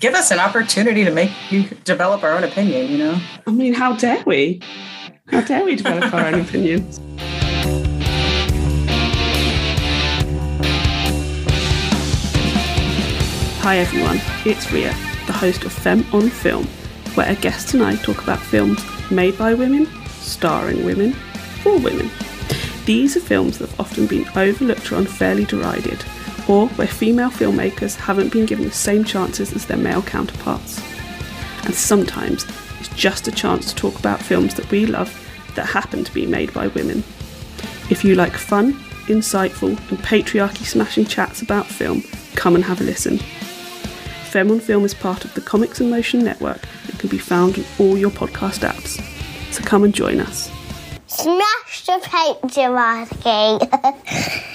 give us an opportunity to make you develop our own opinion, you know? I mean, how dare we? How dare we develop our own opinions? Hi everyone, it's Ria, the host of Femme on Film, where a guest and I talk about films made by women, starring women, for women. These are films that have often been overlooked or unfairly derided, or where female filmmakers haven't been given the same chances as their male counterparts. And sometimes it's just a chance to talk about films that we love that happen to be made by women. If you like fun, insightful, and patriarchy smashing chats about film, come and have a listen. Femme on Film is part of the Comics in Motion Network and can be found on all your podcast apps. So come and join us. Smash the patriarchy.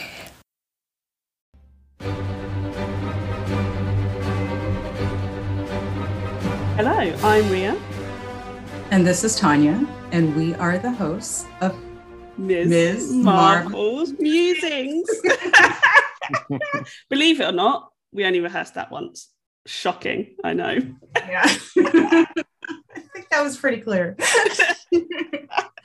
Hello, I'm Ria, And this is Tonya, and we are the hosts of Ms. Ms. Marvel's Musings. Believe it or not, we only rehearsed that once. Shocking, I know. Yeah. I think that was pretty clear.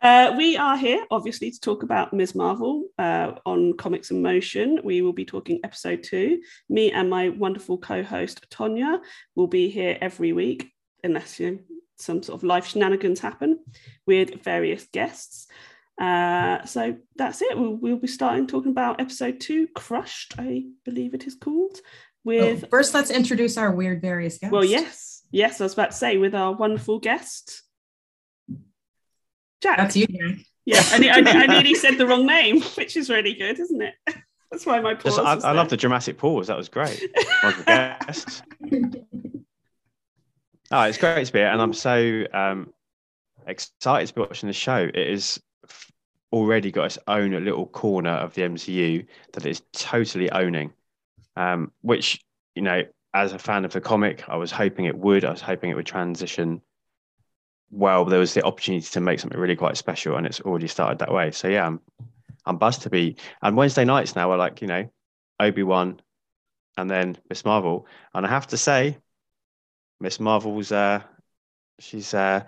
Uh, we are here, obviously, to talk about Ms. Marvel uh, on Comics in Motion. We will be talking episode two. Me and my wonderful co host, Tonya, will be here every week, unless you know, some sort of life shenanigans happen with various guests. Uh, so that's it. We'll, we'll be starting talking about episode two, Crushed, I believe it is called. With, Oh, first, let's introduce our weird various guests. well, yes, yes, I was about to say, with our wonderful guest, Jack. That's you. Jack. Yeah, I, ne- I, ne- I nearly said the wrong name, which is really good, isn't it? That's why my pause. Just, I, I love the dramatic pause. That was great. Oh, it's great to be here, and I'm so um, excited to be watching the show. It is already got its own little corner of the MCU that it's totally owning. Um, which you know, as a fan of the comic, I was hoping it would. I was hoping it would transition well. There was the opportunity to make something really quite special, and it's already started that way. So yeah, I'm I'm buzzed to be. And Wednesday nights now are like you know, Obi Wan, and then Miss Marvel. And I have to say, Miss Marvel's uh, she's uh,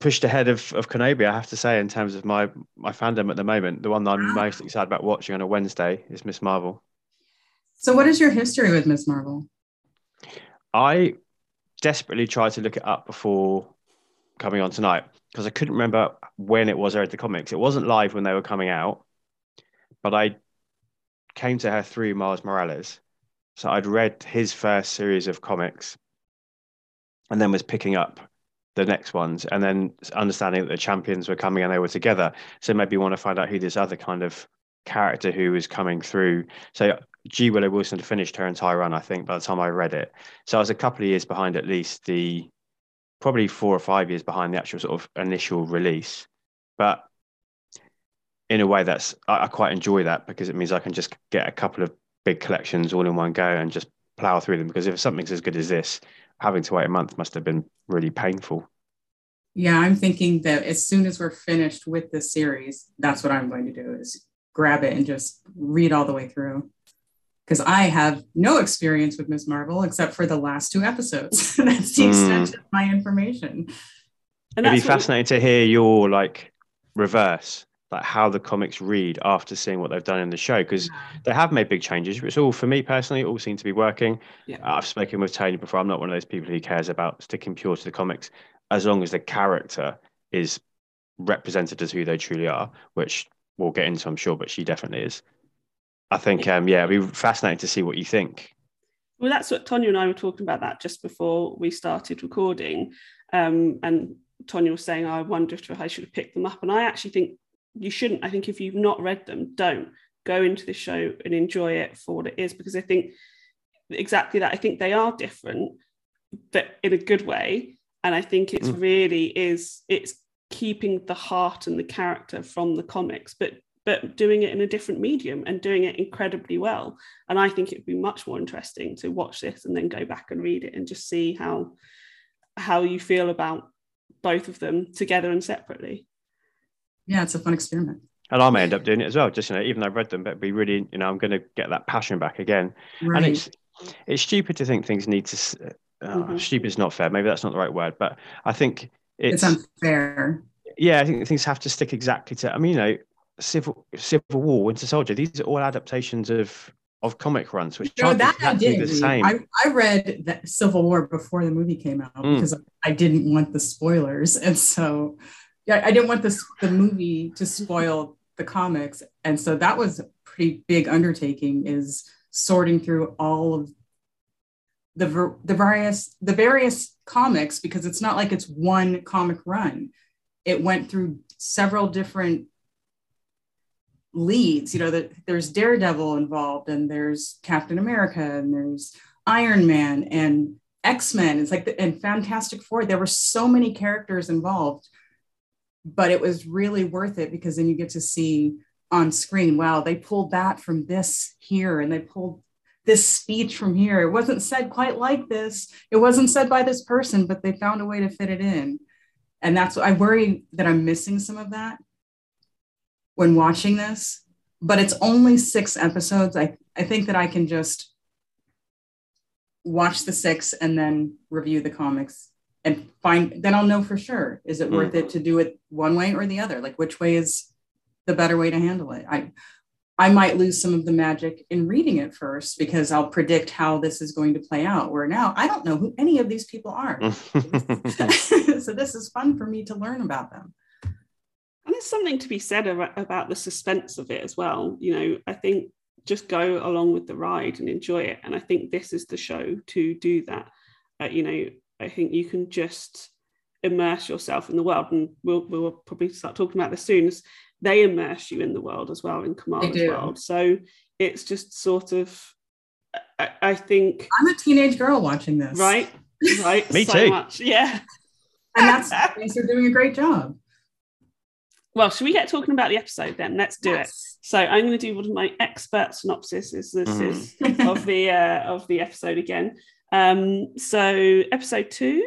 pushed ahead of of Kenobi. I have to say, in terms of my my fandom at the moment, the one that I'm most excited about watching on a Wednesday is Miss Marvel. So, what is your history with Miss Marvel? I desperately tried to look it up before coming on tonight because I couldn't remember when it was I read the comics. It wasn't live when they were coming out, but I came to her through Miles Morales. So I'd read his first series of comics and then was picking up the next ones and then understanding that the champions were coming and they were together. So maybe want to find out who this other kind of character who was coming through. So G. Willow Wilson finished her entire run, I think, by the time I read it. So I was a couple of years behind at least the probably four or five years behind the actual sort of initial release. But in a way that's I, I quite enjoy that because it means I can just get a couple of big collections all in one go and just plow through them. Because if something's as good as this, having to wait a month must have been really painful. Yeah, I'm thinking that as soon as we're finished with this series, that's what I'm going to do is grab it and just read all the way through. Because I have no experience with Miss Marvel except for the last two episodes. that's the hmm. extent of my information. And It'd be that's what- fascinating to hear your like reverse, like how the comics read after seeing what they've done in the show, because they have made big changes. It's all for me personally, it all seem to be working. Yeah. Uh, I've spoken with Tony before. I'm not one of those people who cares about sticking pure to the comics, as long as the character is represented as who they truly are, which we'll get into, I'm sure, but she definitely is. I think, um, yeah, it'd be fascinating to see what you think. Well, that's what Tonya and I were talking about that just before we started recording. Um, and Tonya was saying, I wonder if I should have picked them up. And I actually think you shouldn't. I think if you've not read them, don't go into the show and enjoy it for what it is, because I think exactly that. I think they are different, but in a good way. And I think it's Mm. really is it's keeping the heart and the character from the comics, but but doing it in a different medium and doing it incredibly well. And I think it'd be much more interesting to watch this and then go back and read it and just see how how you feel about both of them together and separately. Yeah, it's a fun experiment. And I may end up doing it as well. Just you know, even though I've read them, but be really, you know, I'm going to get that passion back again. Right. And it's it's stupid to think things need to. s- Uh, Mhm. Stupid is not fair. Maybe that's not the right word, but I think It's, it's, unfair. yeah. I think things have to stick exactly to. I mean, you know, civil Civil War, Winter Soldier. These are all adaptations of of comic runs, which You know, that I did. the same. I, I read that Civil War before the movie came out Mm. because I didn't want the spoilers, and so yeah, I didn't want this the movie to spoil the comics, and so that was a pretty big undertaking. Is sorting through all of the ver- the various the various comics because it's not like it's one comic run. It went through several different leads. You know, that there's Daredevil involved, and there's Captain America, and there's Iron Man, and X Men. It's like the, and Fantastic Four. There were so many characters involved, but it was really worth it because then you get to see on screen. Wow, they pulled that from this here, and they pulled this speech from here. It wasn't said quite like this. It wasn't said by this person, but they found a way to fit it in. And that's I worry that I'm missing some of that when watching this. But it's only six episodes. I, I think that I can just watch the six and then review the comics and find then I'll know for sure is it worth it to do it one way or the other? Like which way is the better way to handle it? I I might lose some of the magic in reading it first because I'll predict how this is going to play out. Where now I don't know who any of these people are. so this is fun for me to learn about them. And there's something to be said about, about the suspense of it as well. You know, I think just go along with the ride and enjoy it. And I think this is the show to do that. Uh, you know, I think you can just immerse yourself in the world, and we'll we'll probably start talking about this soon. As they immerse you in the world as well in Kamala's world. So it's just sort of, I, I think, I'm a teenage girl watching this. right, right, Me so too. much, yeah. And that's thanks for doing a great job. Well, should we get talking about the episode then? Let's do it. So I'm going to do one of my expert synopsis. Is this is of the uh, of the episode again? Um, so episode two,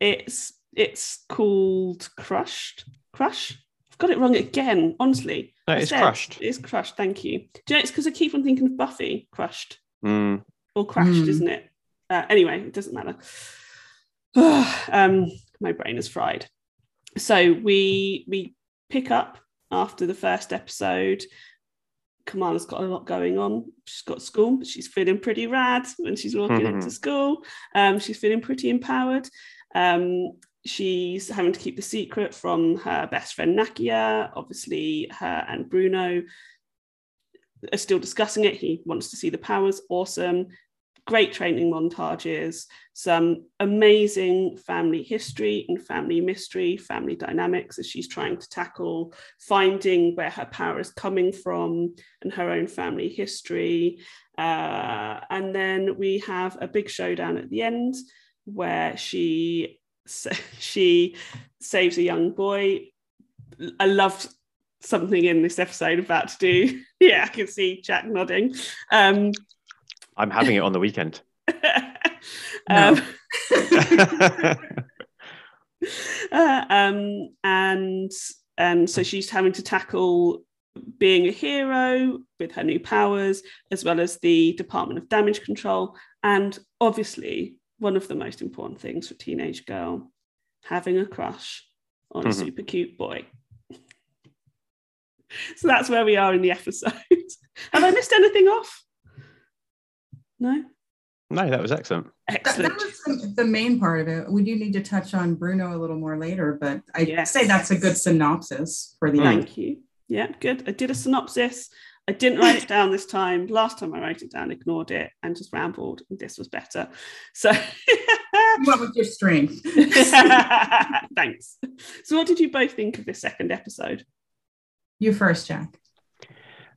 it's it's called Crushed. Crush. I've got it wrong again. Honestly, No, it's said crushed. It's crushed. Thank you. Do you know it's because I keep on thinking of Buffy. Crushed Mm. or crashed, Hmm. isn't it? Uh, anyway, it doesn't matter. um, my brain is fried. So we we pick up after the first episode. Kamala's got a lot going on. She's got school, but she's feeling pretty rad when she's walking into school. Um, she's feeling pretty empowered. Um, she's having to keep the secret from her best friend Nakia. Obviously, her and Bruno are still discussing it. He wants to see the powers. Awesome. Great training montages, some amazing family history and family mystery, family dynamics as she's trying to tackle finding where her power is coming from and her own family history. Uh, and then we have a big showdown at the end where she she saves a young boy. I loved something in this episode about to do. Yeah, I can see Jack nodding. Um, I'm having it on the weekend. um, uh, um, and and so she's having to tackle being a hero with her new powers, as well as the Department of Damage Control, and obviously one of the most important things for a teenage girl, having a crush on a Mhm. super cute boy. so that's where we are in the episode. Have I missed anything off? No. no, that was excellent. That, Excellent. that was the, the main part of it. We do need to touch on Bruno a little more later, but I Yes. say that's a good synopsis for the hmm. Thank you. Yeah, good. I did a synopsis. I didn't write it down this time. Last time I wrote it down, ignored it and just rambled. And this was better. So what was your strength. thanks. So, what did you both think of this second episode? You first, Jack.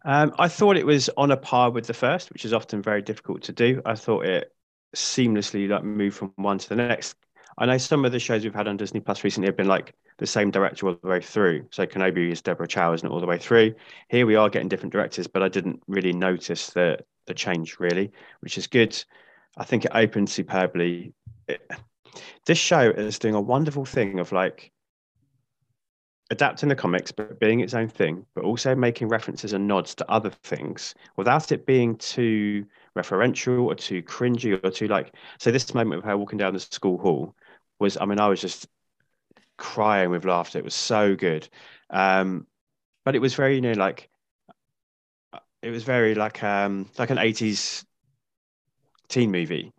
Um, I thought it was on a par with the first, which is often very difficult to do. I thought it seamlessly like moved from one to the next. I know some of the shows we've had on Disney Plus recently have been like the same director all the way through. So Kenobi is Deborah Chow, isn't it, all the way through? Here we are getting different directors, but I didn't really notice the the change really, which is good. I think it opened superbly. It, this show is doing a wonderful thing of like adapting the comics but being its own thing but also making references and nods to other things without it being too referential or too cringy or too like. So this moment of her walking down the school hall was, I mean, I was just crying with laughter. It was so good. Um, but it was very, you know, like it was very like um like an 80s teen movie.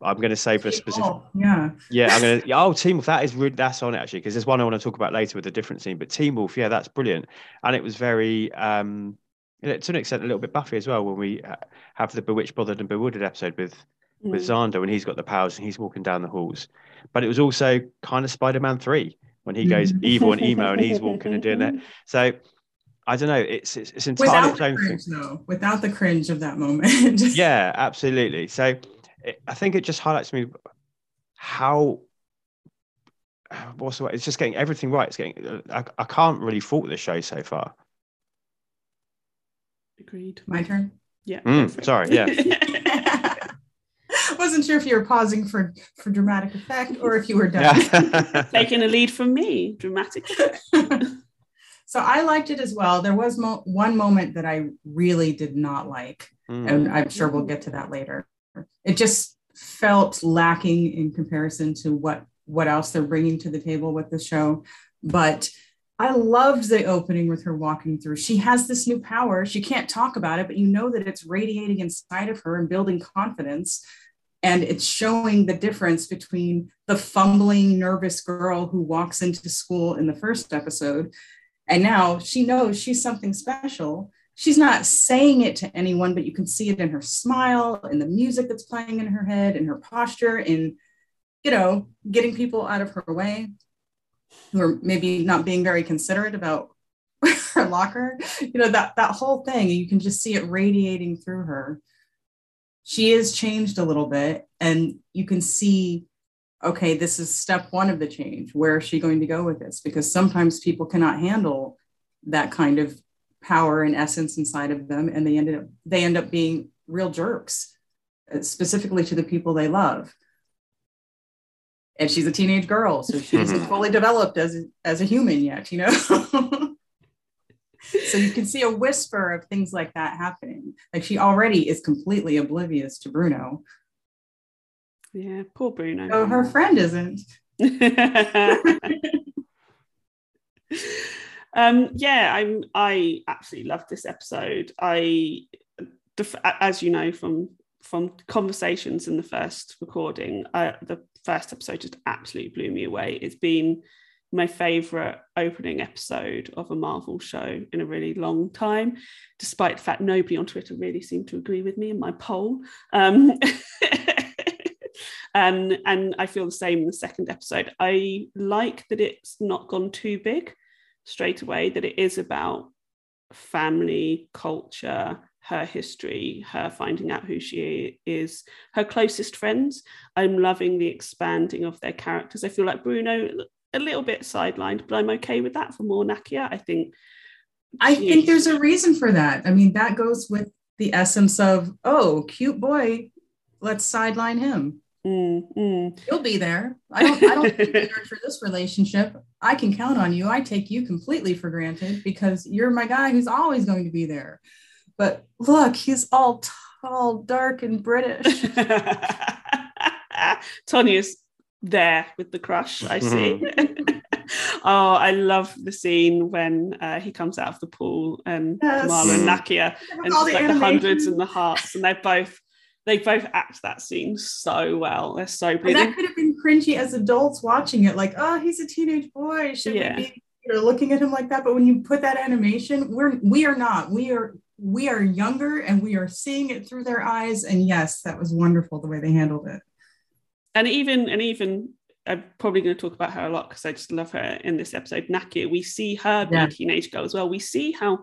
I'm going to say for a specific. Oh, yeah. Yeah, I'm going to. Oh, Teen Wolf, that is really, that's on it actually, because there's one I want to talk about later with a different scene. But Teen Wolf, yeah, that's brilliant. And it was very, um, you know, to an extent, a little bit Buffy as well when we have the Bewitched, Bothered, and Bewildered episode with mm. with Xander when he's got the powers and he's walking down the halls. But it was also kind of Spider Man 3 when he goes evil and emo and he's walking and doing that. So I don't know. It's it's, it's entirely without the cringe, though, without the cringe of that moment. yeah, absolutely. So it, I think it just highlights me how what's the way? It's just getting everything right. It's getting. I, I can't really fault the show so far. Agreed. My turn. Yeah. Mm, sorry. Yeah. Wasn't sure if you were pausing for for dramatic effect or if you were done. Yeah. Taking a lead from me, dramatic. so I liked it as well. There was mo- one moment that I really did not like, mm. and I'm sure we'll get to that later. It just felt lacking in comparison to what what else they're bringing to the table with the show. But I loved the opening with her walking through. She has this new power. She can't talk about it, but you know that it's radiating inside of her and building confidence. And it's showing the difference between the fumbling, nervous girl who walks into school in the first episode. And now she knows she's something special she's not saying it to anyone, but you can see it in her smile, in the music that's playing in her head, in her posture, in, you know, getting people out of her way who are maybe not being very considerate about her locker. You know, that that whole thing, you can just see it radiating through her. She is changed a little bit, and you can see okay, this is step one of the change. Where is she going to go with this? Because sometimes people cannot handle that kind of power and essence inside of them and they ended up they end up being real jerks uh, specifically to the people they love. And she's a teenage girl so she isn't mm-hmm. fully developed as as a human yet you know? So you can see a whisper of things like that happening. Like she already is completely oblivious to bruno. Yeah poor bruno. Oh her friend isn't Um, yeah, I'm. I absolutely loved this episode. I, as you know from from conversations in the first recording, uh, the first episode just absolutely blew me away. It's been my favorite opening episode of a Marvel show in a really long time, despite the fact nobody on Twitter really seemed to agree with me in my poll. Um, and and I feel the same in the second episode. I like that it's not gone too big straight away that it is about family, culture, her history, her finding out who she is, her closest friends. I'm loving the expanding of their characters. I feel like Bruno a little bit sidelined, but I'm okay with that for more Nakia. I think. I think there's a reason for that. I mean, that goes with the essence of, oh, cute boy, let's sideline him. Mm, mm. He'll be there. I don't. I don't think for this relationship. I can count on you. I take you completely for granted because you're my guy who's always going to be there. But look, he's all tall, dark, and British. Tonya's there with the crush. I see. oh, I love the scene when uh, he comes out of the pool and yes. Marla and Nakia, and just like the hundreds and the hearts, and they're both they both act that scene so well. They're so brilliant. that could have been cringy as adults watching it, like, oh, he's a teenage boy. Should yeah. we be looking at him like that? But when you put that animation, we're we are not. We are we are younger and we are seeing it through their eyes. And yes, that was wonderful the way they handled it. And even and even I'm probably going to talk about her a lot because I just love her in this episode. Nakia, we see her be yeah. a teenage girl as well. We see how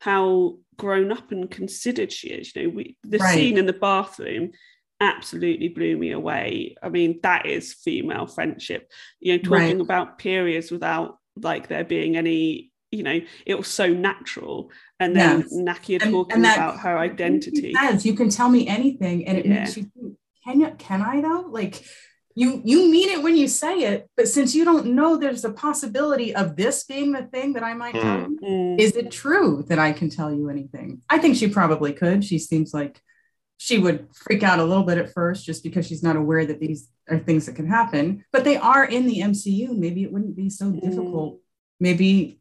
how grown up and considered she is. You know, we, the right. scene in the bathroom absolutely blew me away. I mean, that is female friendship. You know, talking right. about periods without like there being any, you know, it was so natural. And then yes. Nakia and, talking and that, about her identity. Says, you can tell me anything, and it yeah. makes you think, can you, can I though? Like you you mean it when you say it but since you don't know there's a possibility of this being the thing that i might mm. tell you is it true that i can tell you anything i think she probably could she seems like she would freak out a little bit at first just because she's not aware that these are things that can happen. But they are in the MCU. Maybe it wouldn't be so Mm. difficult. Maybe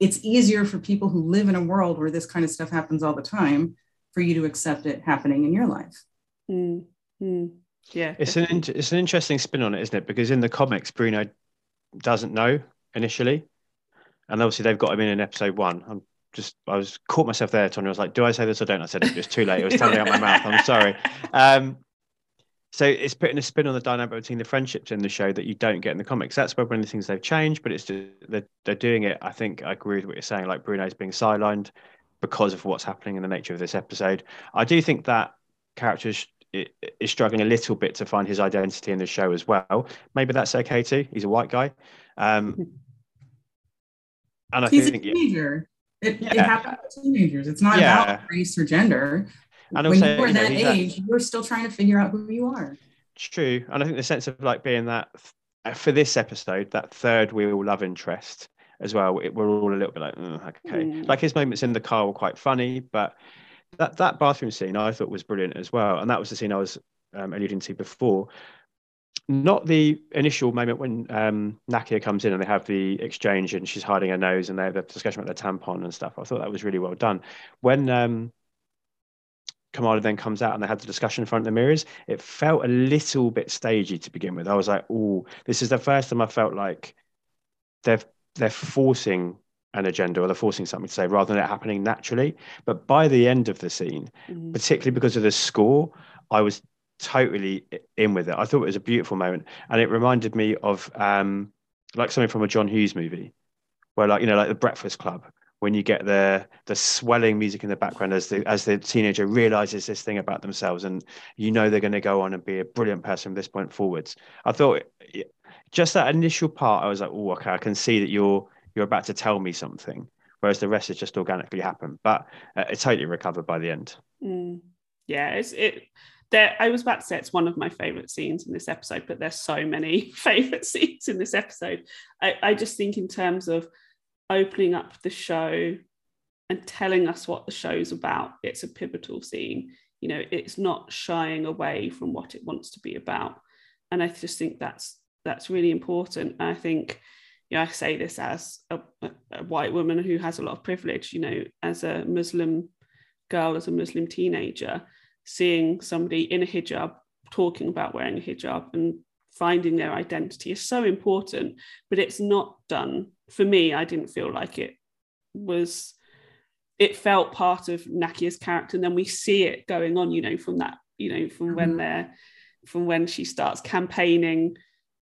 it's easier for people who live in a world where this kind of stuff happens all the time for you to accept it happening in your life. Mm. Yeah. It's an definitely. it's an interesting spin on it, isn't it? Because in the comics, Bruno doesn't know initially, and obviously they've got him in in episode one. I'm just I was caught myself there, Tony. I was like, "Do I say this or don't?" I said it. It's too late. It was coming out my mouth. I'm sorry. Um, so it's putting a spin on the dynamic between the friendships in the show that you don't get in the comics. That's where one of the things they've changed, but it's just they're, they're doing it. I think I agree with what you're saying. Like Bruno's being sidelined because of what's happening in the nature of this episode. I do think that character is, struggling a little bit to find his identity in the show as well. Maybe that's okay too. He's a white guy, um, and I He's a think yeah, teenager. It, it Yeah. happens to teenagers. It's not Yeah. about race or gender. and when also you were you know, that he's that- age, you're still trying to figure out who you are. True, and I think the sense of like being that uh, for this episode, that third wheel love interest as well. It, we're all a little bit like, "Mm, okay, Mm. like his moments in the car were quite funny, but that that bathroom scene I thought was brilliant as well, and that was the scene I was um, alluding to before. Not the initial moment when um, Nakia comes in and they have the exchange and she's hiding her nose and they have the discussion about the tampon and stuff. I thought that was really well done. When um, Kamala then comes out and they had the discussion in front of the mirrors, it felt a little bit stagey to begin with. I was like, oh, this is the first time I felt like they're they're forcing an agenda or they're forcing something to say rather than it happening naturally. But by the end of the scene, Mm. particularly because of the score, I was totally in with it. I thought it was a beautiful moment, and it reminded me of um, like something from a John Hughes movie, where like you know, like the Breakfast Club, when you get the the swelling music in the background as the as the teenager realizes this thing about themselves, and you know they're going to go on and be a brilliant person from this point forwards. I thought just that initial part, I was like, oh, okay, I can see that you're you're about to tell me something, whereas the rest has just organically happened. But uh, it totally recovered by the end. Mm. Yeah, it's it. There, I was about to say it's one of my favorite scenes in this episode, but there's so many favorite scenes in this episode. I, I just think in terms of opening up the show and telling us what the show's about, it's a pivotal scene. You know, it's not shying away from what it wants to be about, and I just think that's that's really important. I think, you know, I say this as a, a, white woman who has a lot of privilege. You know, as a Muslim girl, as a Muslim teenager, seeing somebody in a hijab talking about wearing a hijab and finding their identity is so important, but it's not done. For me, I didn't feel like it was, it felt part of Nakia's character. And then we see it going on, you know, from that, you know, from when Mhm. they're, from when she starts campaigning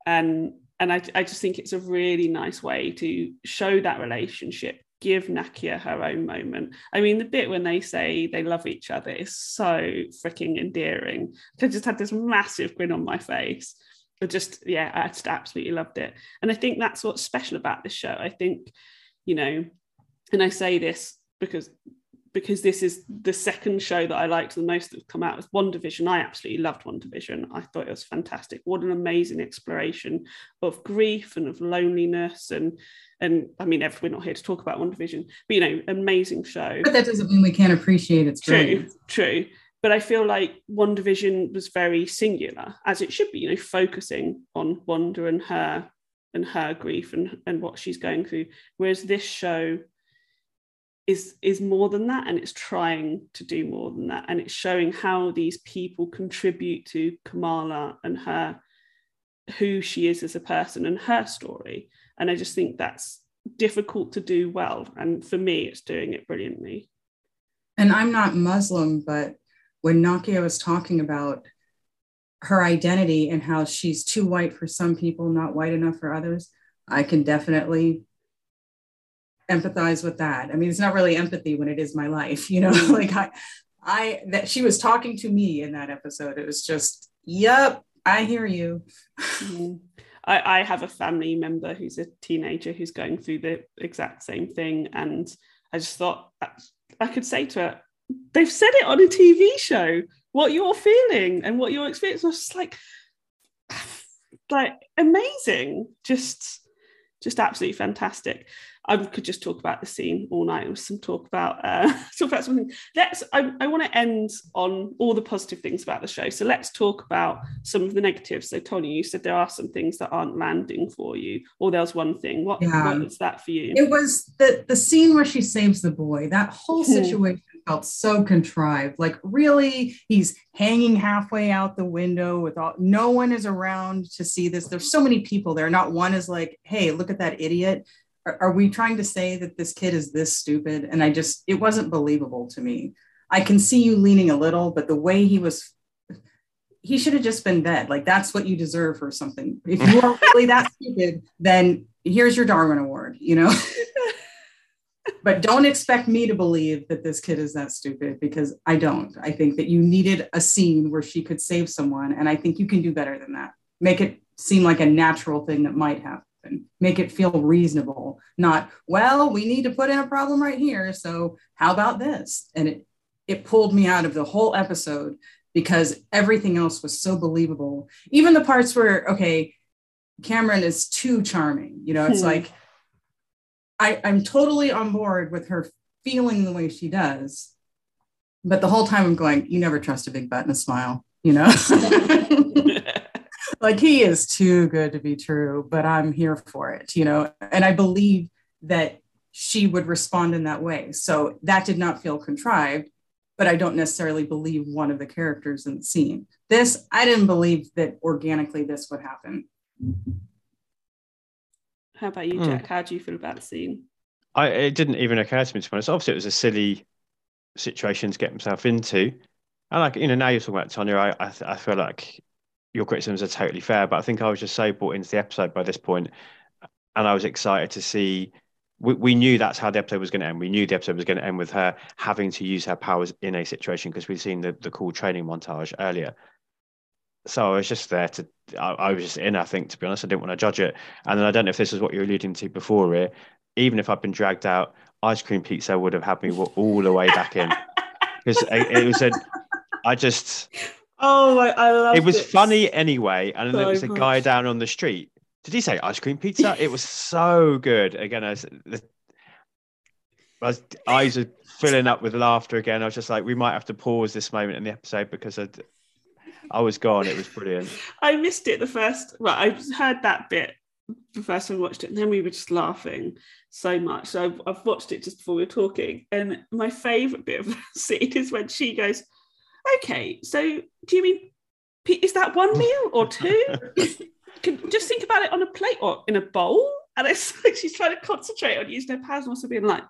and and I, I just think it's a really nice way to show that relationship give nakia her own moment. I mean the bit when they say they love each other is so freaking endearing. I just had this massive grin on my face. I just yeah i just absolutely loved it. And i think that's what's special about this show. I think you know and i say this because because this is the second show that I liked the most that's come out was WandaVision. I absolutely loved WandaVision. I thought it was fantastic. What an amazing exploration of grief and of loneliness and and I mean, we're not here to talk about WandaVision, but you know, amazing show. But that doesn't mean we can't appreciate its True, true. But I feel like WandaVision was very singular, as it should be. You know, focusing on Wanda and her and her grief and and what she's going through. Whereas this show is is more than that and it's trying to do more than that and it's showing how these people contribute to Kamala and her who she is as a person and her story. And I just think that's difficult to do well and for me it's doing it brilliantly. And I'm not Muslim, but when Nakia was talking about her identity and how she's too white for some people, not white enough for others, I can definitely empathize with that. I mean, it's not really empathy when it is my life, you know, Mm. like I, I, that she was talking to me in that episode. It was just, yep, I hear you. Mhm. I, I have a family member who's a teenager who's going through the exact same thing. And I just thought I- I could say to her, they've said it on a TV show, what you're feeling and what your experience was just like, like amazing. Just just absolutely fantastic. I could just talk about the scene all night. There was some talk about uh, talk about something. Let's. I, I want to end on all the positive things about the show. So let's talk about some of the negatives. So Tony, you said there are some things that aren't landing for you, or there was one thing. What, Yeah. what was that for you? It was the the scene where she saves the boy. That whole Hmm. situation felt so contrived. Like really, he's hanging halfway out the window with all no one is around to see this. There's so many people there. Not one is like, "Hey, look at that idiot." Are, are we trying to say that this kid is this stupid? And I just it wasn't believable to me. I can see you leaning a little, but the way he was he should have just been dead. Like that's what you deserve for something. If you are really that stupid, then here's your Darwin Award, you know? but don't expect me to believe that this kid is that stupid because I don't. I think that you needed a scene where she could save someone. And I think you can do better than that. Make it seem like a natural thing that might happen. And make it feel reasonable, not, well, we need to put in a problem right here. So how about this? And it it pulled me out of the whole episode because everything else was so believable. Even the parts where, okay, Kamran is too charming. You know, it's Hmm. like I, I'm totally on board with her feeling the way she does. But the whole time I'm going, you never trust a big butt and a smile, you know? like he is too good to be true, but I'm here for it, you know? And I believe that she would respond in that way. So that did not feel contrived, but I don't necessarily believe one of the characters in the scene. This, I didn't believe that organically this would happen. How about you, Hmm. Jack? How do you feel about the scene? I it didn't even occur to me to be honest. Obviously, it was a silly situation to get himself into, and like you know, now you're talking about Tonya. I I, th- I feel like your criticisms are totally fair, but I think I was just so bought into the episode by this point, and I was excited to see. We, we knew that's how the episode was going to end. We knew the episode was going to end with her having to use her powers in a situation because we'd seen the the cool training montage earlier. So I was just there to. I, I was just in. I think to be honest, I didn't want to judge it. And then I don't know if this is what you're alluding to before here. Even if I'd been dragged out, ice cream pizza would have had me all the way back in because it, it was a. I just. Oh, I, I love It It was funny anyway, and then there was a guy down on the street. Did he say ice cream pizza? It was so good. Again, I was, the, my eyes are filling up with laughter again. I was just like, we might have to pause this moment in the episode because I, I was gone. It was brilliant. I missed it the first. Well, I heard that bit the first time we watched it, and then we were just laughing so much. So I've, I've watched it just before we were talking, and my favourite bit of the scene is when she goes, "Okay, so do you mean is that one meal or two? Can, just think about it on a plate or in a bowl." And it's like she's trying to concentrate on using her powers, and also being like,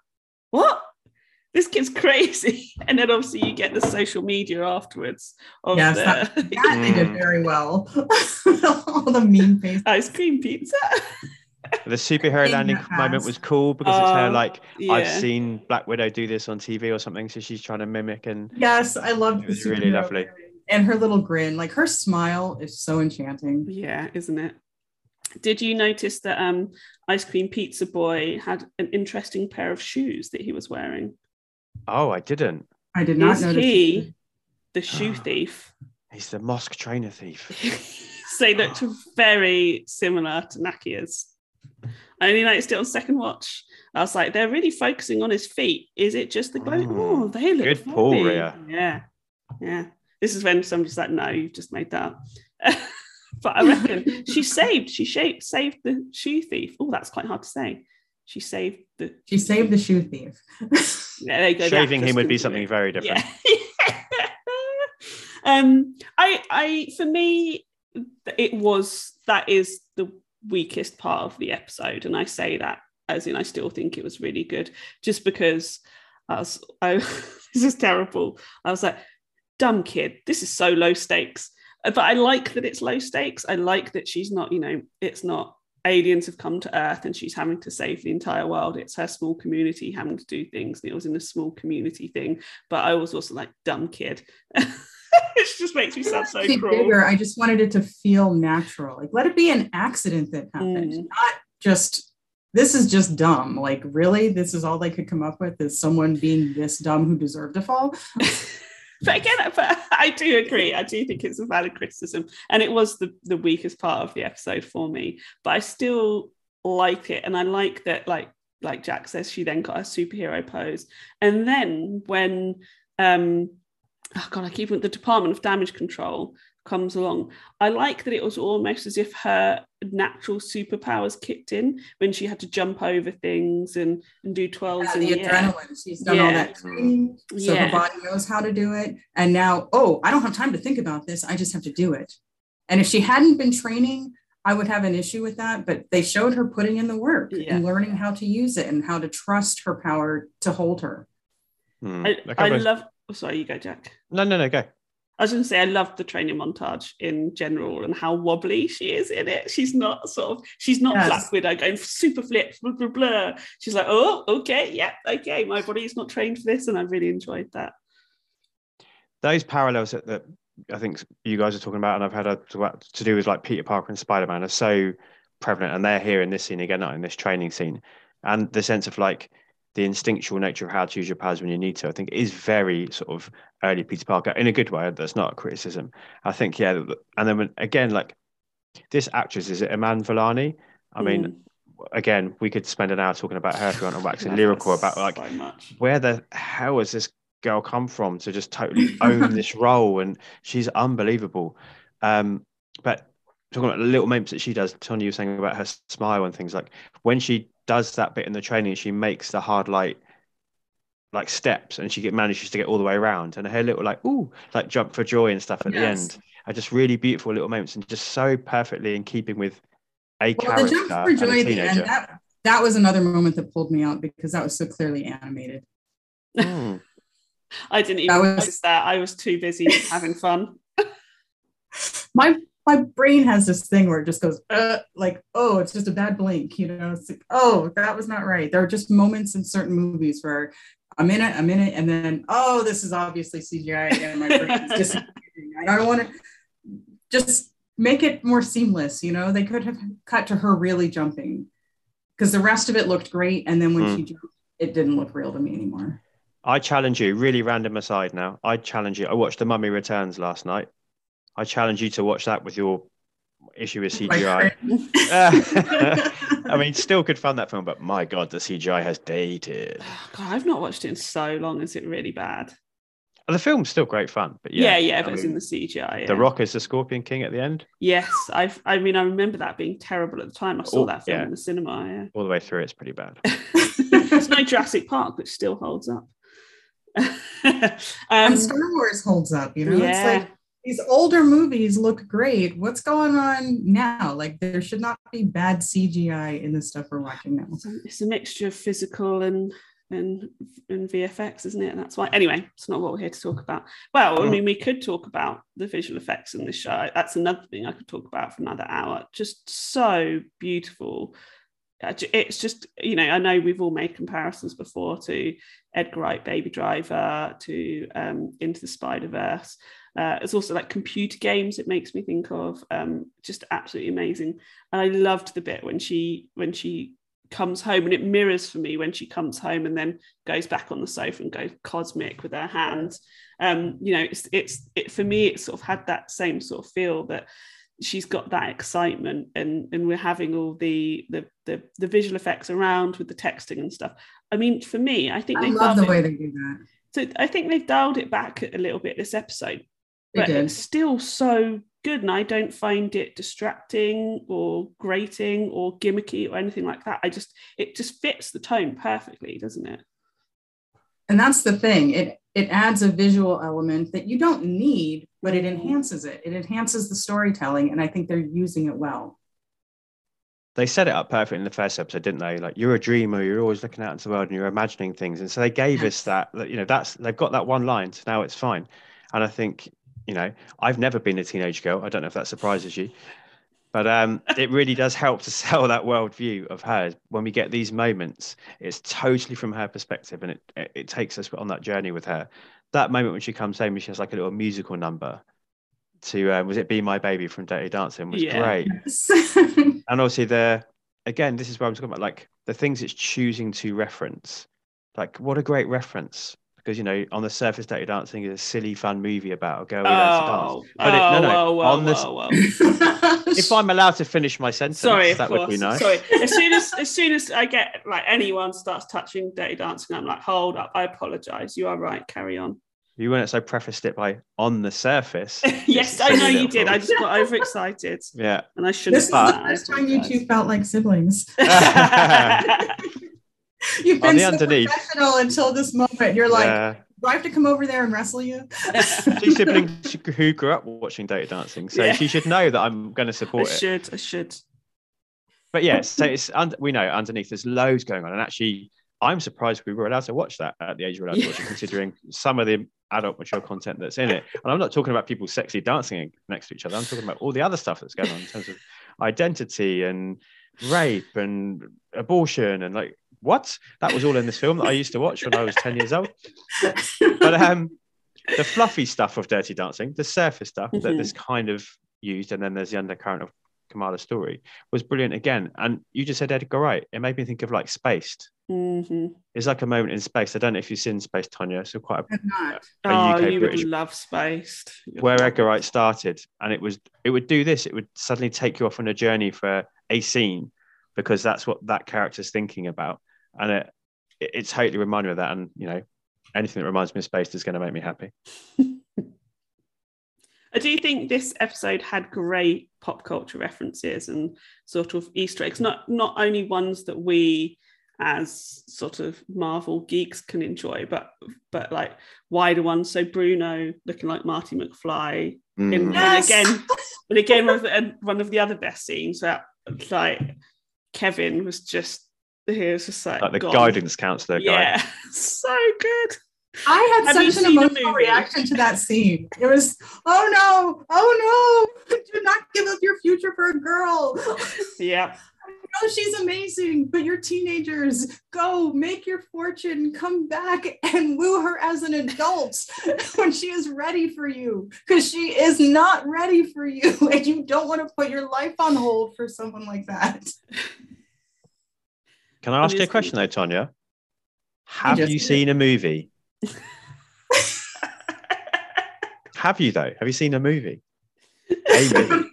"What?" This kid's crazy, and then obviously you get the social media afterwards of Yes, the that, that they did Mm. very well. All the mean face. ice cream pizza. The superhero In landing moment was cool because it's her Oh, like yeah. I've seen Black Widow do this on TV or something, so she's trying to mimic and Yes, I loved It was the really superhero lovely. And her little grin, like her smile is so enchanting. Yeah, isn't it? Did you notice that um, Ice Cream Pizza Boy had an interesting pair of shoes that he was wearing? oh, I didn't. I did not Is notice. he the shoe thief? He's the mosque trainer thief. so they looked very similar to Nakia's. I only noticed it on second watch. I was like, they're really focusing on his feet. Is it just the glow? Mm. Oh, they look Good pull, very- Ria. Yeah, yeah. This is when somebody's like, no, you've just made that. up." but I reckon she saved. She shaped, saved the shoe thief. Oh, that's quite hard to say. She saved the. She saved the shoe thief. Yeah, there you go. Shaving him would be something it. very different. Yeah. um, I, I, for me, it was that is the weakest part of the episode, and I say that as in I still think it was really good, just because I was, I, this is terrible. I was like, dumb kid, this is so low stakes. Uh, But I like that it's low stakes. I like that she's not, you know, it's not aliens have come to Earth and she's having to save the entire world. It's her small community having to do things. And it was in a small community thing. But I was also like, dumb kid. it just makes me sound so cruel. bigger. I just wanted it to feel natural. Like let it be an accident that happened, Mm. not just this is just dumb. Like really, this is all they could come up with is someone being this dumb who deserved to fall. But again, but I do agree. I do think it's a valid criticism, and it was the the weakest part of the episode for me. But I still like it, and I like that. Like like Jack says, she then got a superhero pose. And then when um oh god, I keep the Department of Damage Control comes along. I like that it was almost as if her natural superpowers kicked in when she had to jump over things and, and do 12s Yeah, in the the air. adrenaline. She's done all that training, so Yeah. her body knows how to do it. And now, oh, I don't have time to think about this. I just have to do it. And if she hadn't been training, I would have an issue with that. But they showed her putting in the work Yeah. and learning how to use it and how to trust her power to hold her. Hmm. I, A I couple of- love oh, sorry, you go, Jack. No, no, no, go. I was going to say I loved the training montage in general and how wobbly she is in it. She's not sort of she's not Yes. Black Widow going super flips, blah blah blah. She's like, oh, okay, yeah, okay, my body's not trained for this, and I really enjoyed that. those parallels that, that I think you guys are talking about, and I've had a, to, to do with like Peter Parker and Spider Man, are so prevalent, and they're here in this scene again, not in this training scene, and the sense of like the instinctual nature of how to use your powers when you need to. I think is very sort of early Peter Parker in a good way. That's not a criticism. I think yeah, and then when, again, like this actress is it Iman Vellani? I mean, Mm. again, we could spend an hour talking about her if we want to wax lyrical about like so where the hell has this girl come from to just totally own this role and she's unbelievable um but talking about the little moments that she does tony you were saying about her smile and things like when she does that bit in the training she makes the hard light like steps and she get manages to get all the way around and her little like ooh like jump for joy and stuff at Yes. the end are just really beautiful little moments and just so perfectly in keeping with a Well, the character jump for and joy a at the end that, that was another moment that pulled me out because that was so clearly animated. Hmm. I didn't That even was- notice that. I was too busy having fun. my my brain has this thing where it just goes uh, like oh it's just a bad blink you know it's like oh that was not right there are just moments in certain movies where a minute a minute and then oh this is obviously cgi and my brain is disappearing i don't want to just make it more seamless you know they could have cut to her really jumping because the rest of it looked great and then when Mm. she jumped it didn't look real to me anymore I challenge you, really random aside now. I challenge you. I watched The Mummy Returns last night. I challenge you to watch that with your issue with CGI. friend. I mean, still good fun that film, but my god, the CGI has dated. God, I've not watched it in so long. Is it really bad? And the film's still great fun, but Yeah, yeah, yeah, I but it's mean, in the CGI. Yeah. The Rock is the Scorpion King at the end, Yes, I. I mean, I remember that being terrible at the time. I saw Oh, that film yeah. in the cinema. Yeah. all the way through. It's pretty bad. Yeah, it's no Jurassic Park, which still holds up. um, and Star Wars holds up, you know. It's like these older movies look great. What's going on now? Like there should not be bad CGI in the stuff we're watching now. it's a, mixture of physical and and and VFX, isn't it? And that's why. Anyway, it's not what we're here to talk about. Well, I mean, we could talk about the visual effects in this show. That's another thing I could talk about for another hour. Just so beautiful. Uh, It's just you know I know we've all made comparisons before to Edgar Wright, Baby Driver, to um, Into the Spider Verse. Uh, it's also like computer games. It makes me think of um, just absolutely amazing. And I loved the bit when she when she comes home and it mirrors for me when she comes home and then goes back on the sofa and goes cosmic with her hands um you know it's it's it for me it sort of had that same sort of feel that she's got that excitement and and we're having all the the the, the visual effects around with the texting and stuff i mean for me i think I they love the way it, they do that. so i think they've dialed it back a little bit this episode but did. it's still so good and i don't find it distracting or grating or gimmicky or anything like that i just it just fits the tone perfectly doesn't it And that's the thing. It it adds a visual element that you don't need, but it Mhm. enhances it. It enhances the storytelling, and I think they're using it well. They set it up perfect in the first episode, didn't they? Like you're a dreamer, you're always looking out into the world and you're imagining things. And so they gave us that, that, you know, that's they've got that one line, so now it's fine. And I think, you know, I've never been a teenage girl. I don't know if that surprises you. But um, it really does help to sell that worldview of hers. When we get these moments, it's totally from her perspective, and it, it it takes us on that journey with her. That moment when she comes home and she has like a little musical number to um, was it "Be My Baby" from Dirty Dancing was Yeah. great and obviously the again this is where i'm talking about like the things it's choosing to reference like what a great reference because you know on the surface dirty dancing is a silly fun movie about a girl who learns to Oh, dance but it, no oh, no whoa, whoa, on the whoa, whoa. if i'm allowed to finish my sentence Sorry, of that would be nice Sorry. As soon as as soon as I get like anyone starts touching dirty dancing, I'm like, hold up, I apologize. You are right. Carry on. you wouldn't so prefaced it by on the surface yes, I know you little did. I just got overexcited, yeah and I shouldn't. This is have the done that. first time you two felt like siblings. You've On the so underneath. professional until this moment. You're like, yeah. do I have to come over there and wrestle you? two siblings who grew up watching dirty dancing so Yeah. she should know that i'm going to I support it should. I should. but yeah so it's und- we know underneath there's loads going on and actually i'm surprised we were allowed to watch that at the age we were allowed to watch it considering some of the adult mature content that's in it and i'm not talking about people sexy dancing next to each other i'm talking about all the other stuff that's going on in terms of identity and rape and abortion and like what? That was all in this film that i used to watch when i was 10 years old. But um the fluffy stuff of dirty dancing the surface stuff that Mhm. this kind of used and then there's the undercurrent of kamala's story was brilliant again. And you just said edgar wright. It made me think of like spaced. Hmm it's like a moment in Spaced i don't know if you've seen Spaced tonya so quite a, I'm not. a Oh, UK you British would love Spaced. You'd where love edgar wright started and it was it would do this. It would suddenly take you off on a journey for a scene because that's what that character's thinking about and it it, it totally reminded me of that and you know anything that reminds me of Spaced is going to make me happy I do think this episode had great pop culture references and sort of Easter eggs, not not only ones that we as sort of Marvel geeks can enjoy, but but like wider ones. So Bruno looking like Marty McFly, in, Mm. and Yes. again, and again one of the, one of the other best scenes that like Kevin was just he was just like, like the gone. guidance counselor guy Yeah, so good. I had Have such an emotional reaction to that scene. It was, oh no, oh no, do not give up your future for a girl. Yeah, I know she's amazing, but you're teenagers. Go make your fortune, come back and woo her as an adult when she is ready for you. Because she is not ready for you, and you don't want to put your life on hold for someone like that. Can I ask you a question though, Tonya? Have you seen a movie? Have you though? Have you seen a movie? A movie.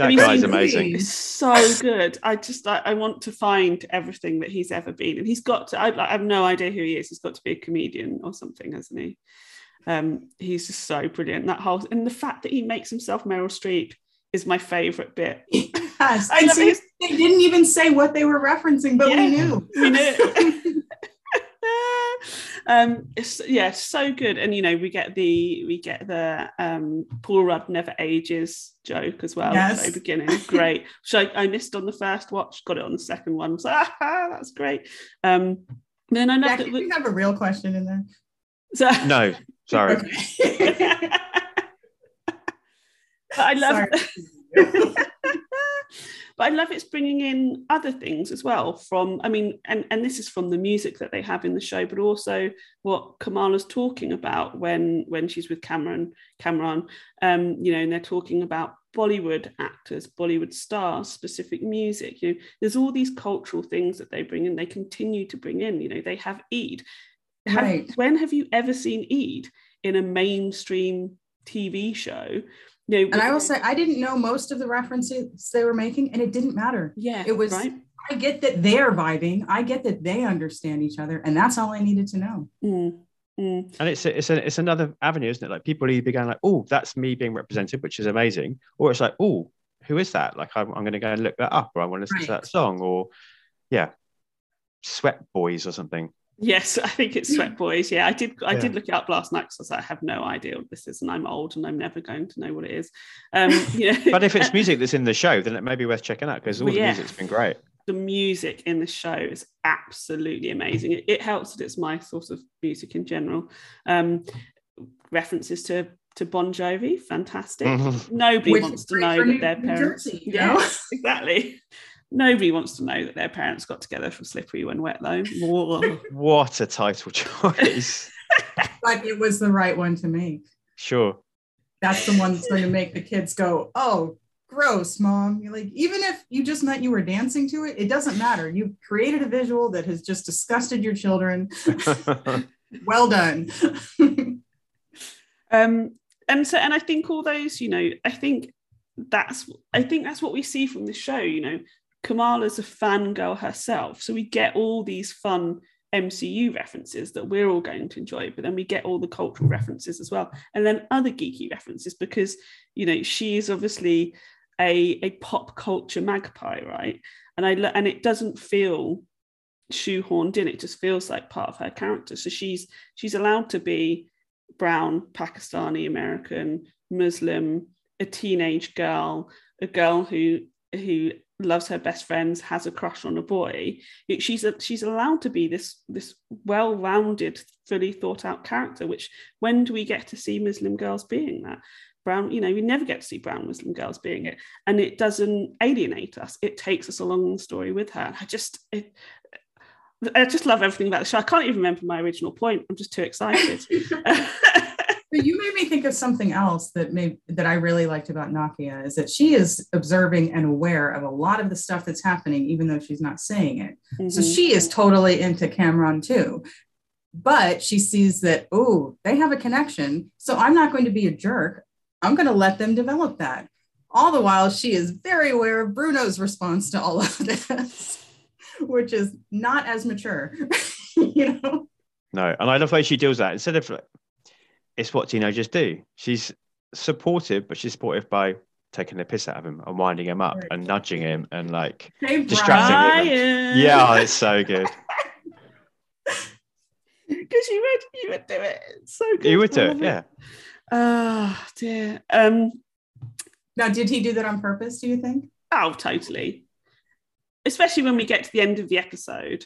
That guy's amazing. It's so good. I just I, I want to find everything that he's ever been, and he's got to. I, I have no idea who he is. He's got to be a comedian or something, hasn't he? Um, he's just so brilliant. That whole and the fact that he makes himself Meryl Streep is my favorite bit. Yes. I And love see, it. they didn't even say what they were referencing, but we knew. We knew. um it's yeah so good and you know we get the we get the um paul rudd never ages joke as well at the Yes. very beginning great so I, I missed on the first watch got it on the second one was like, ah, that's great um then i love Jack, that we- have a real question in there? so, No, sorry. But i love Sorry. But I love it's bringing in other things as well from I mean and and this is from the music that they have in the show but also what Kamala's talking about when when she's with Kamran Kamran um you know and they're talking about Bollywood actors Bollywood stars specific music you know there's all these cultural things that they bring in they continue to bring in you know they have Eid Have- Right. when have you ever seen Eid in a mainstream TV show you know, And I will say, I didn't know most of the references they were making, and it didn't matter. yeah it was- right I get that they're vibing. I get that they understand each other, and that's all I needed to know. Mm, mm. And it's a, it's a, it's another avenue, isn't it? Like people either going like, oh, that's me being represented, which is amazing, or it's like, oh, who is that? Like I'm, I'm going to go and look that up, or I want to listen to that song, or yeah, Sweat Boys or something. Yes, I think it's Sweat Boys. Yeah, I did. I Yeah. did look it up last night because I like, I have no idea what this is, and I'm old, and I'm never going to know what it is. Um, you know, But if it's music that's in the show, then it may be worth checking out because all Well, the yeah. music's been great. the music in the show is absolutely amazing. It, it helps that it's my sort of music in general. Um, references to to Bon Jovi, fantastic. Mhm. Nobody Which wants to know that their parents. Jersey, you yeah, know? exactly. Nobody wants to know that their parents got together for Slippery When Wet, though. Whoa. What a title choice! But it was the right one to make. sure. That's the one that's going to make the kids go, "Oh, gross, mom." You're like, even if you just meant you were dancing to it, it doesn't matter. You've created a visual that has just disgusted your children. well done. um, and so, and I think all those, you know, I think that's, I think that's what we see from the show. You know, Kamala's a fangirl herself, so we get all these fun MCU references that we're all going to enjoy, but then we get all the cultural references as well, and then other geeky references because you know she is obviously a a pop culture magpie, right? And I and it doesn't feel shoehorned in; it just feels like part of her character. So she's she's allowed to be brown, Pakistani American, Muslim, a teenage girl, a girl who who loves her best friends, has a crush on a boy. She's a, she's allowed to be this this well-rounded, fully thought out character. Which when do we get to see Muslim girls being that? Brown, you know, we never get to see brown Muslim girls being it, and it doesn't alienate us. It takes us along the story with her. I just, it, I just love everything about the show. I can't even remember my original point. I'm just too excited. But you made me think of something else that made that I really liked about Nakia is that she is observing and aware of a lot of the stuff that's happening, even though she's not saying it. Mm-hmm. So she is totally into Kamran too. But she sees that, oh, they have a connection. So I'm not going to be a jerk. I'm going to let them develop that. All the while, she is very aware of Bruno's response to all of this, which is not as mature, you know? No, and I love the way she deals that. Instead of it's what teenagers do. She's supportive, but she's supportive by taking the piss out of him and winding him up and nudging him and like hey, distracting him. Yeah, oh, it's so good. Because you would you would do it. It's so good. You would do it, yeah. Oh dear. Um now did he do that on purpose, do you think? Oh, totally. Especially when we get to the end of the episode.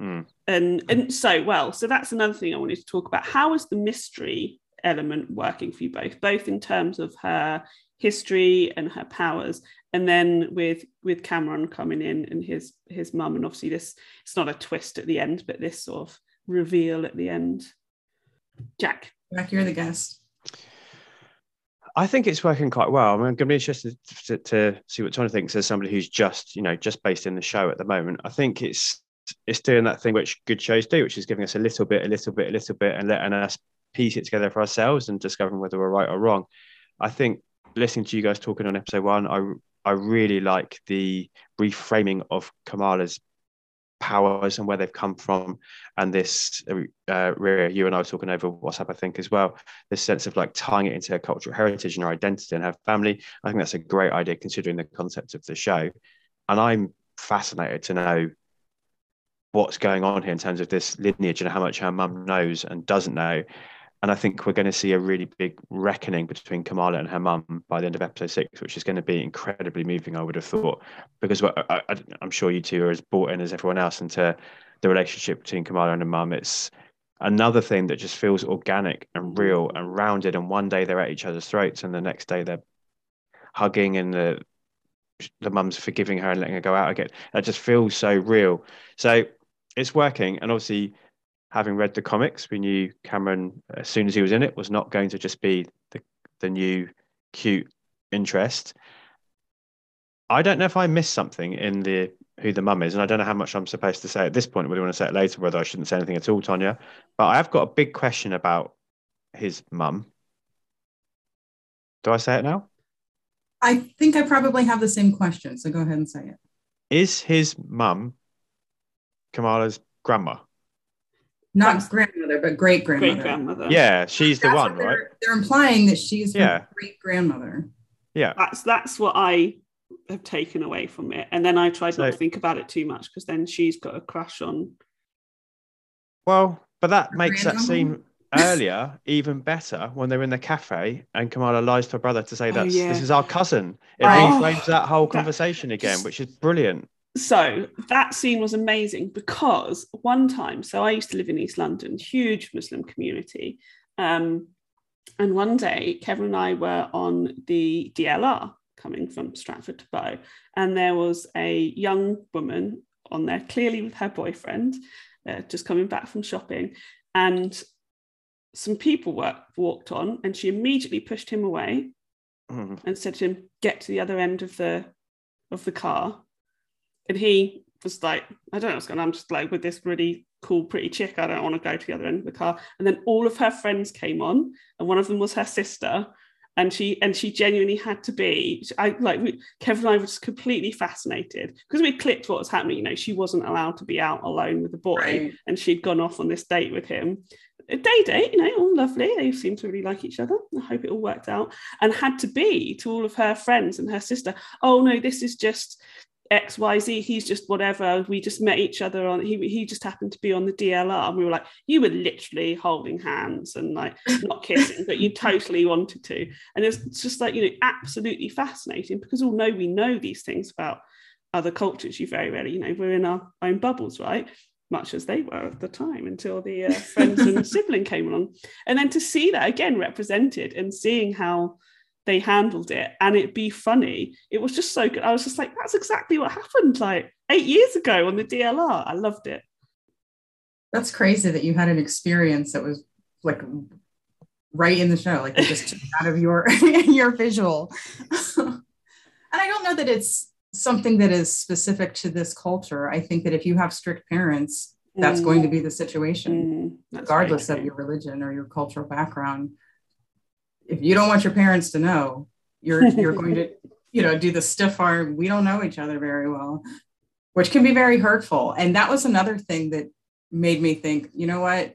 Mm. And and so well, so that's another thing I wanted to talk about. How is the mystery element working for you both, both in terms of her history and her powers, and then with with Kamran coming in and his his mum, and obviously this it's not a twist at the end, but this sort of reveal at the end. Jack, Jack, you're the guest. I think it's working quite well. I mean, I'm going to be interested to, to see what Tony thinks as somebody who's just, you know, just based in the show at the moment. I think it's it's doing that thing which good shows do, which is giving us a little bit, a little bit, a little bit, and letting us piece it together for ourselves and discovering whether we're right or wrong. I think listening to you guys talking on episode one, I I really like the reframing of Kamala's powers and where they've come from, and this uh, Ria, you and I were talking over WhatsApp, I think as well. This sense of like tying it into her cultural heritage and her identity and her family. I think that's a great idea considering the concept of the show, and I'm fascinated to know what's going on here in terms of this lineage and how much her mum knows and doesn't know. And I think we're going to see a really big reckoning between Kamala and her mum by the end of episode six, which is going to be incredibly moving, I would have thought, because I, am sure you two are as bought in as everyone else into the relationship between Kamala and her mum. It's another thing that just feels organic and real and rounded. And one day they're at each other's throats, and the next day they're hugging and the the mum's forgiving her and letting her go out again. That just feels so real. So it's working. And obviously, having read the comics, we knew Kamran, as soon as he was in it, was not going to just be the, the new cute interest. I don't know if I missed something in the who the mum is, and I don't know how much I'm supposed to say at this point. Whether you want to say it later, whether I shouldn't say anything at all, Tonya. But I have got a big question about his mum. Do I say it now? I think I probably have the same question, so go ahead and say it. Is his mum Kamala's grandma. Not grandmother, but great grandmother. Great grandmother. Yeah, she's that's the one, they're, right? They're implying that she's yeah. great grandmother. Yeah. That's that's what I have taken away from it. And then I tried so, not to think about it too much because then she's got a crush on. Well, but that makes that seem earlier even better when they're in the cafe and Kamala lies to her brother to say that oh, yeah. this is our cousin. It oh, reframes that whole conversation that, again, which is brilliant so that scene was amazing because one time, so I used to live in East London, huge Muslim community. Um, and one day, Kevin and I were on the DLR coming from Stratford to Bow, and there was a young woman on there, clearly with her boyfriend, uh, just coming back from shopping. And some people were, walked on, and she immediately pushed him away mm. and said to him, Get to the other end of the of the car and he was like, I don't know what's going on. I'm just like with this really cool, pretty chick. I don't want to go to the other end of the car. And then all of her friends came on, and one of them was her sister. And she and she genuinely had to be. I like we, Kevin and I were just completely fascinated because we clicked what was happening. You know, she wasn't allowed to be out alone with the boy, Right. and she'd gone off on this date with him. A day date, you know, all lovely. They seem to really like each other. I hope it all worked out. And had to be to all of her friends and her sister. Oh no, this is just XYZ, he's just whatever. We just met each other on he he just happened to be on the DLR. And we were like, you were literally holding hands and like not kissing, but you totally wanted to. And it's just like, you know, absolutely fascinating because although we know these things about other cultures, you very rarely, you know, we're in our own bubbles, right? Much as they were at the time until the uh, friends and sibling came along. And then to see that again represented and seeing how they handled it and it be funny. It was just so good. I was just like, that's exactly what happened like eight years ago on the DLR. I loved it. That's crazy that you had an experience that was like right in the show, like it just took it out of your your visual. and I don't know that it's something that is specific to this culture. I think that if you have strict parents, that's going to be the situation, Mm, regardless of your religion or your cultural background. If you don't want your parents to know, you're you're going to, you know, do the stiff arm. We don't know each other very well, which can be very hurtful. And that was another thing that made me think, you know what?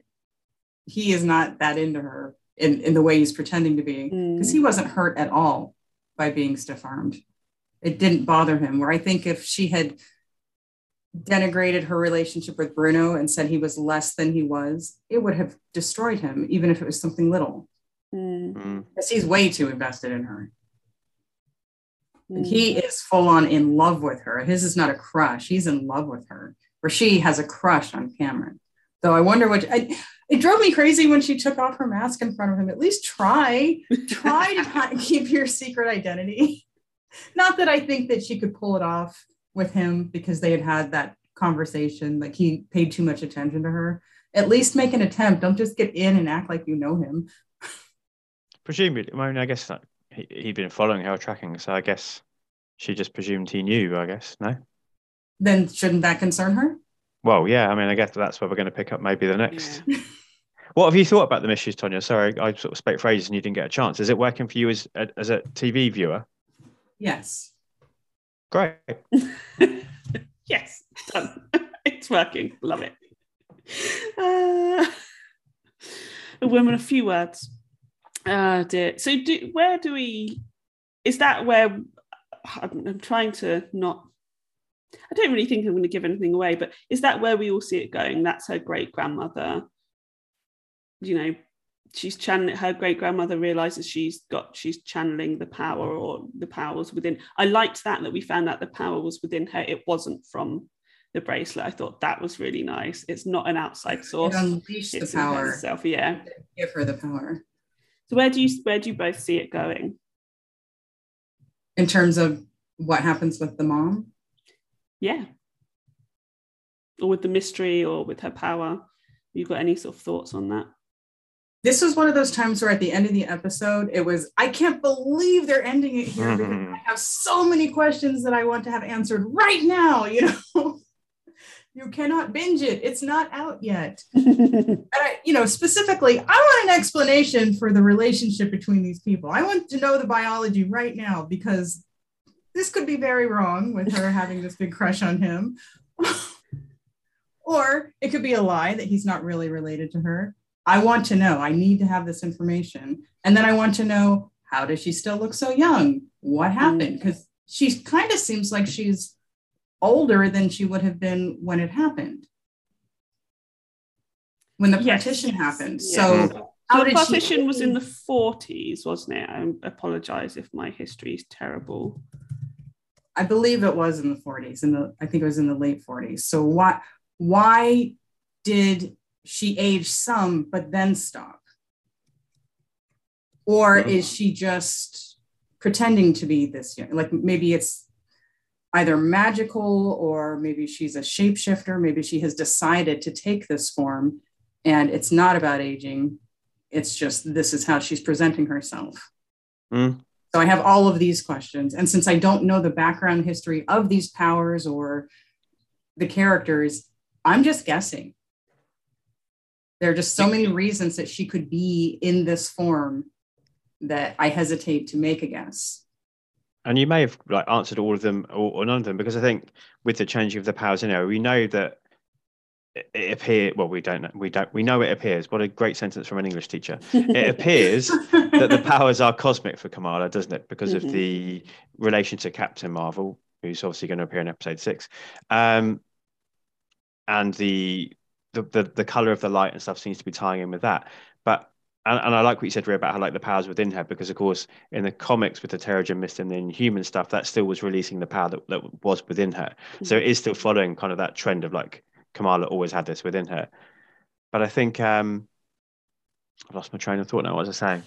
He is not that into her in, in the way he's pretending to be, because Mm. he wasn't hurt at all by being stiff armed. It didn't bother him. Where I think if she had denigrated her relationship with Bruno and said he was less than he was, it would have destroyed him, even if it was something little. Mm, Mm. Because he's way too invested in her. mm. He is full on in love with her. His is not a crush. He's in love with her, or she has a crush on Kamran. Though I wonder what I, it drove me crazy when she took off her mask in front of him. At least try, try to keep your secret identity. Not that I think that she could pull it off with him because they had had that conversation. Like he paid too much attention to her. At least make an attempt. Don't just get in and act like you know him. Presumably, I mean, I guess that he, he'd been following her tracking, so I guess she just presumed he knew. I guess no. Then shouldn't that concern her? Well, yeah. I mean, I guess that's where we're going to pick up maybe the next. Yeah. What have you thought about the issues, Tonya? Sorry, I sort of spoke phrases and you didn't get a chance. Is it working for you as a, as a TV viewer? Yes. Great. yes, done. it's working. Love it. Uh, a woman, a few words. Uh, dear. So, do, where do we? Is that where I'm, I'm trying to not? I don't really think I'm going to give anything away, but is that where we all see it going? That's her great grandmother. You know, she's channeling her great grandmother realizes she's got she's channeling the power or the powers within. I liked that that we found out the power was within her. It wasn't from the bracelet. I thought that was really nice. It's not an outside It source. unleashed the It's her power. herself. Yeah. Give her the power. So where do you where do you both see it going? In terms of what happens with the mom, Yeah. Or with the mystery or with her power. You got any sort of thoughts on that? this was one of those times where at the end of the episode, it was, I can't believe they're ending it here because. I have so many questions that I want to have answered right now. You know, you cannot binge it, it's not out yet. And I, you know, specifically, I want an explanation for the relationship between these people. I want to know the biology right now because this could be very wrong with her having this big crush on him. or it could be a lie that he's not really related to her. I want to know. I need to have this information. And then I want to know how does she still look so young? What happened? Mm. Because she kind of seems like she's older than she would have been when it happened. When the Yes. partition happened. Yeah. So So the did she partition was in the 40s, wasn't it? I apologize if my history is terrible. I believe it was in the 40s, in the I think it was in the late 40s. So why why did she age some but then stop? Or Mhm. is she just pretending to be this young? Like maybe it's either magical or maybe she's a shapeshifter. Maybe she has decided to take this form and it's not about aging. It's just this is how she's presenting herself. Mm. So I have all of these questions. And since I don't know the background history of these powers or the characters, I'm just guessing. There are just so many reasons that she could be in this form that I hesitate to make a guess. And you may have like answered all of them or, or none of them because I think with the changing of the powers in her, we know that it, it appear well we don't know we don't we know it appears. What a great sentence from an english teacher. It appears that the powers are cosmic for kamala doesn't it? Because Mhm. of the relation to captain marvel who's obviously going to appear in episode six. Um and the the the, the color of the light and stuff seems to be tying in with that. But and, and I like what you said Ria, about how like the powers within her, because of course in the comics with the Terrigen Mist and the Inhuman stuff, that still was releasing the power that, that was within her. So it is still following kind of that trend of like Kamala always had this within her. But I think um I've lost my train of thought now. What was I saying?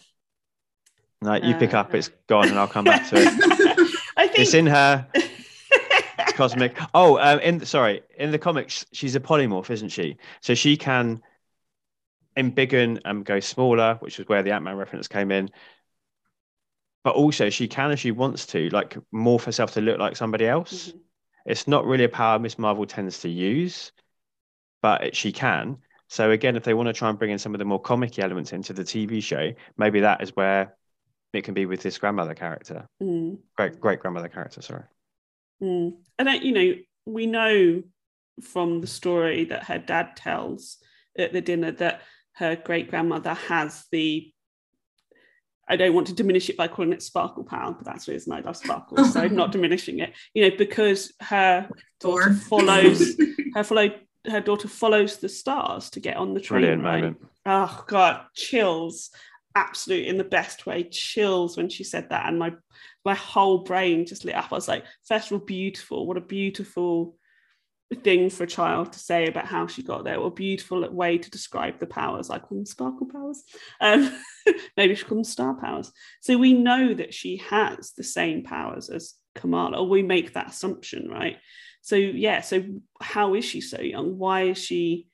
No, you pick Uh, up, it's gone, and I'll come back to it. I think It's in her. It's cosmic. Oh, um, in sorry, in the comics, she's a polymorph, isn't she? So she can embiggen and go smaller, which is where the Ant Man reference came in. But also, she can, if she wants to, like morph herself to look like somebody else. Mhm. It's not really a power Miss Marvel tends to use, but it, she can. So again, if they want to try and bring in some of the more comic elements into the TV show, maybe that is where it can be with this grandmother character, Mm. great great grandmother character. Sorry. Mm. And then, you know, we know from the story that her dad tells at the dinner that her great grandmother has the. I don't want to diminish it by calling it sparkle power, but that's the reason I love sparkle. so I'm not diminishing it, you know, because her daughter follows her follow her daughter follows the stars to get on the train. Brilliant right? moment. oh god chills absolute in the best way chills when she said that and my my whole brain just lit up i was like first of all beautiful what a beautiful thing for a child to say about how she got there or beautiful way to describe the powers. I call them sparkle powers. Um maybe she call them star powers. So we know that she has the same powers as kamala or we make that assumption right? So yeah so how is she so young? Why is she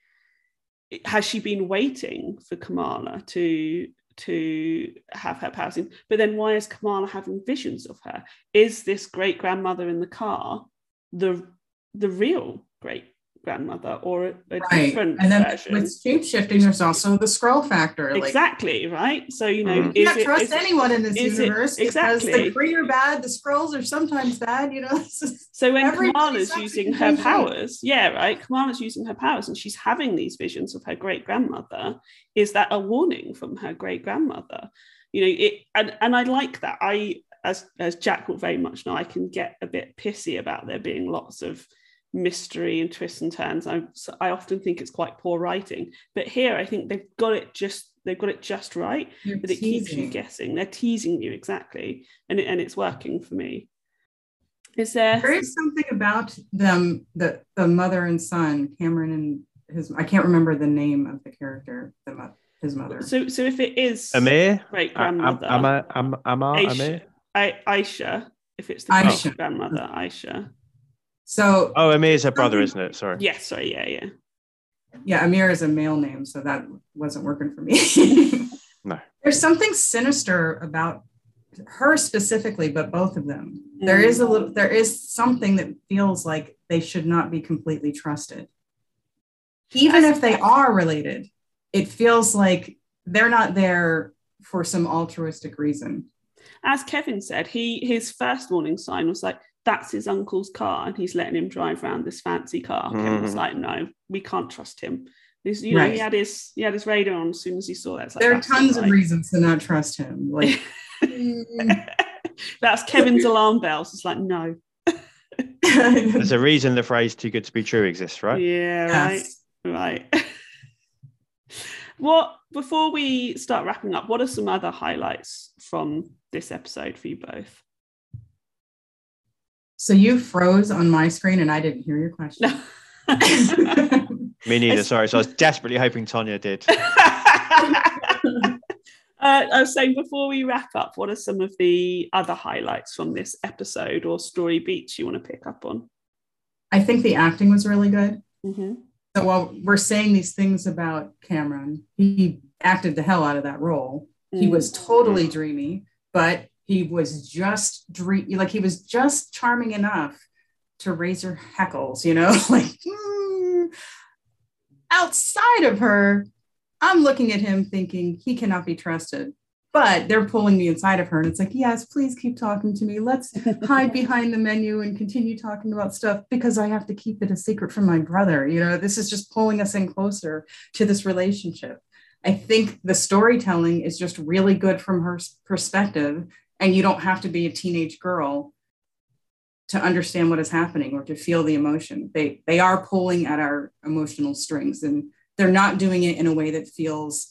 has she been waiting for Kamala to to have her powers in? But then why is Kamala having visions of her? Is this great grandmother in the car the the real great grandmother or a, a right. different And then version? with shape shifting, there's also the Skrull factor. Like exactly right. So you know, Mhm. you can't it- trust is- anyone in this is it- universe exactly. because the green are bad, the Skrulls are sometimes bad, you know. So when Everybody Kamala's using her some powers, yeah, right. Kamala's using her powers, and she's having these visions of her great grandmother. Is that a warning from her great grandmother? You know, it and and I like that. I as as Jack will very much know, I can get a bit pissy about there being lots of mystery and twists and turns. I I often think it's quite poor writing, but here I think they've got it just they've got it just right You're that it keeps you guessing. They're teasing you exactly, and it, and it's working for me. Is there? There is something about them, the the mother and son, Kamran and his. I can't remember the name of the character, the mo- his mother. So, so if it is Amir, great Am- grandmother, Am- Am- Amar, Aisha, Amir. I, Aisha, if it's the Aisha. great grandmother, Aisha. So Oh, Amir is her brother, um, isn't it? Sorry. Yes, sorry, yeah, yeah. yeah, Amir is a male name, so that wasn't working for me. No. There's something sinister about her specifically, but both of them. There is a little mm. there is something that feels like they should not be completely trusted. Even if they are related, it feels like they're not there for some altruistic reason. As Kevin said, he his first warning sign was like, "That's his uncle's car," and he's letting him drive around this fancy car. Kevin was Mhm. like, "No, we can't trust him." He's, you know, he had his he had his radar on as soon as he saw that. It's like, there are tons of right." reasons to not trust him. Like mm, That's Kevin's alarm bells. It's like, no, There's a reason the phrase "too good to be true" exists, right? yeah, right. yes. Right. what before we start wrapping up, what are some other highlights from this episode for you both? So you froze on my screen and I didn't hear your question. Me neither. Sorry. So I was desperately hoping Tonya did. uh, I was saying before we wrap up, what are some of the other highlights from this episode or story beats you want to pick up on? I think the acting was really good. Mm-hmm. So while we're saying these things about Kamran, he acted the hell out of that role. He Mm. was totally dreamy, but he was just dream like he was just charming enough to raise her heckles, you know, like hmm. outside of her, I'm looking at him thinking he cannot be trusted. But they're pulling me inside of her. And it's like, yes, please keep talking to me. Let's hide behind the menu and continue talking about stuff because I have to keep it a secret from my brother. You know, this is just pulling us in closer to this relationship. I think the storytelling is just really good from her perspective. And you don't have to be a teenage girl to understand what is happening or to feel the emotion. They they are pulling at our emotional strings and they're not doing it in a way that feels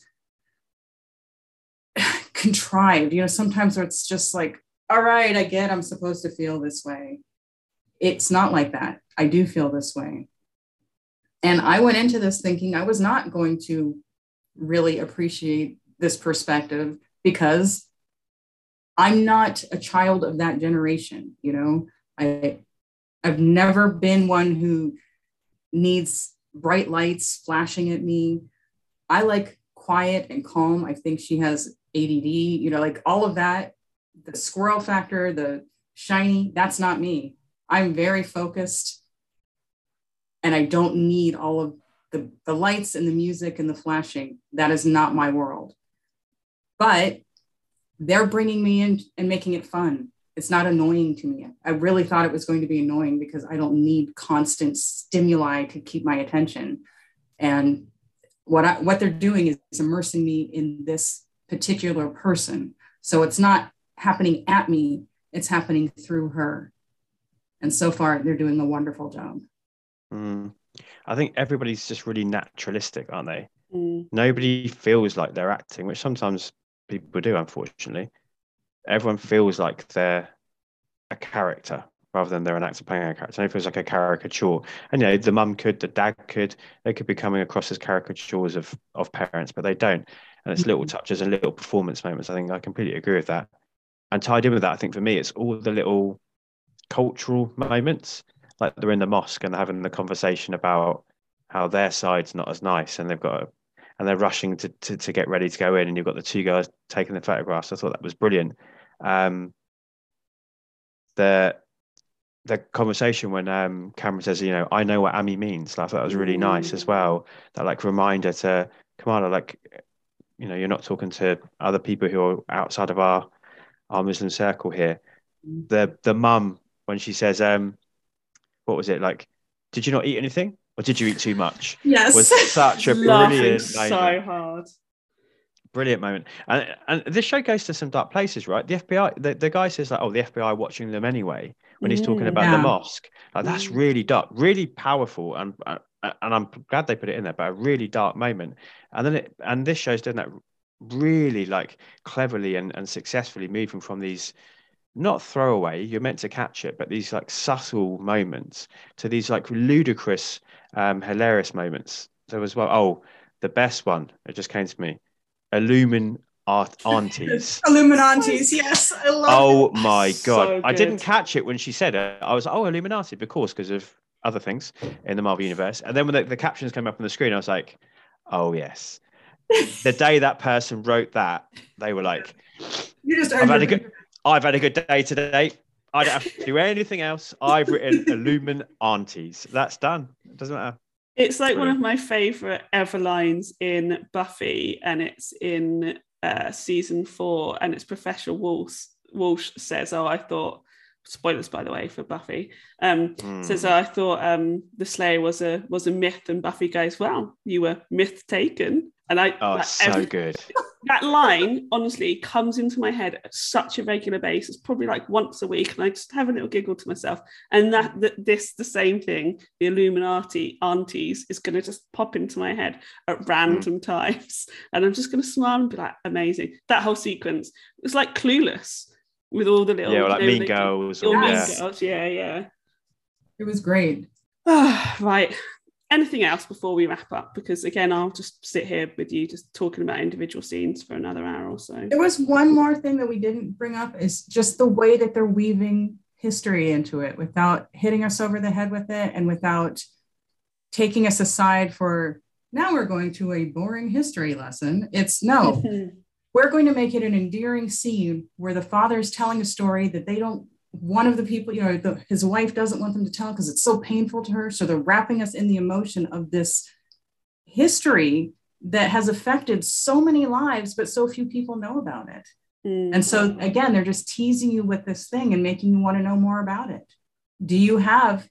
contrived. You know, sometimes it's just like, all right, I get I'm supposed to feel this way. It's not like that. I do feel this way. And I went into this thinking I was not going to really appreciate this perspective because I'm not a child of that generation, you know. I I've never been one who needs bright lights flashing at me. I like quiet and calm. I think she has ADD, you know, like all of that, the squirrel factor, the shiny, that's not me. I'm very focused and I don't need all of the, the lights and the music and the flashing. That is not my world. But they're bringing me in and making it fun it's not annoying to me. I really thought it was going to be annoying because I don't need constant stimuli to keep my attention. And what I, what they're doing is immersing me in this particular person. So it's not happening at me, it's happening through her. And so far, they're doing a wonderful job. Mm. I think everybody's just really naturalistic, aren't they? Mm. Nobody feels like they're acting, which sometimes people do, unfortunately everyone feels like they're a character rather than they're an actor playing a character. And it feels like a caricature. And you know, the mum could, the dad could, they could be coming across as caricatures of of parents, but they don't. And it's little mm-hmm. touches and little performance moments. I think I completely agree with that. And tied in with that, I think for me, it's all the little cultural moments, like they're in the mosque and they're having the conversation about how their side's not as nice and they've got a, and they're rushing to, to, to get ready to go in and you've got the two guys taking the photographs. I thought that was brilliant. Um, the the conversation when um, Kamran says, you know, I know what Ami means. Like, that was really nice as well. That like reminder to Kamala, like, you know, you're not talking to other people who are outside of our our Muslim circle here. The the mum when she says, um, what was it like? Did you not eat anything? Or did you eat too much? Yes. Was such a brilliant so hard. Brilliant moment. And and this show goes to some dark places, right? The FBI, the, the guy says like, oh, the FBI watching them anyway when he's talking about yeah. the mosque. Like that's Mm. really dark, really powerful, and uh, and I'm glad they put it in there, but a really dark moment. And then it and this show's done that really like cleverly and, and successfully moving from these not throwaway, you're meant to catch it, but these like subtle moments to these like ludicrous, um, hilarious moments. There was well, oh, the best one, it just came to me. Illumin art aunties. Illuminantes, yes. I love oh it. my So god. I didn't catch it when she said it. I was oh Illuminati, of course, because of other things in the Marvel universe. And then when the, the captions came up on the screen, I was like, oh yes. the day that person wrote that, they were like, You just I've had a good I've had a good day today. I don't have to do anything else. I've written Illumin Aunties. That's done. It doesn't matter. It's like one of my favorite ever lines in Buffy, and it's in uh, season four, and it's Professor Walsh. Walsh says, "Oh, I thought." Spoilers, by the way, for Buffy. Um, Hmm. Says, "Oh, I thought um, the Slayer was a was a myth," and Buffy goes, "Well, you were myth taken." And I Oh, like, so every- good. that line honestly comes into my head at such a regular basis, probably like once a week, and I just have a little giggle to myself. And that, that this the same thing, the Illuminati aunties is going to just pop into my head at random mm. times, and I'm just going to smile and be like, amazing. That whole sequence it's like clueless with all the little Yeah, well, like you Mean Girls. all Or, Mean Yes. Girls, yeah, yeah. It was great. right. Anything else before we wrap up? Because again, I'll just sit here with you, just talking about individual scenes for another hour or so. There was one more thing that we didn't bring up is just the way that they're weaving history into it without hitting us over the head with it and without taking us aside for now we're going to a boring history lesson. It's no, we're going to make it an endearing scene where the father is telling a story that they don't one of the people you know the, his wife doesn't want them to tell because it's so painful to her so they're wrapping us in the emotion of this history that has affected so many lives, but so few people know about it. Mm. And so again, they're just teasing you with this thing and making you want to know more about it. Do you have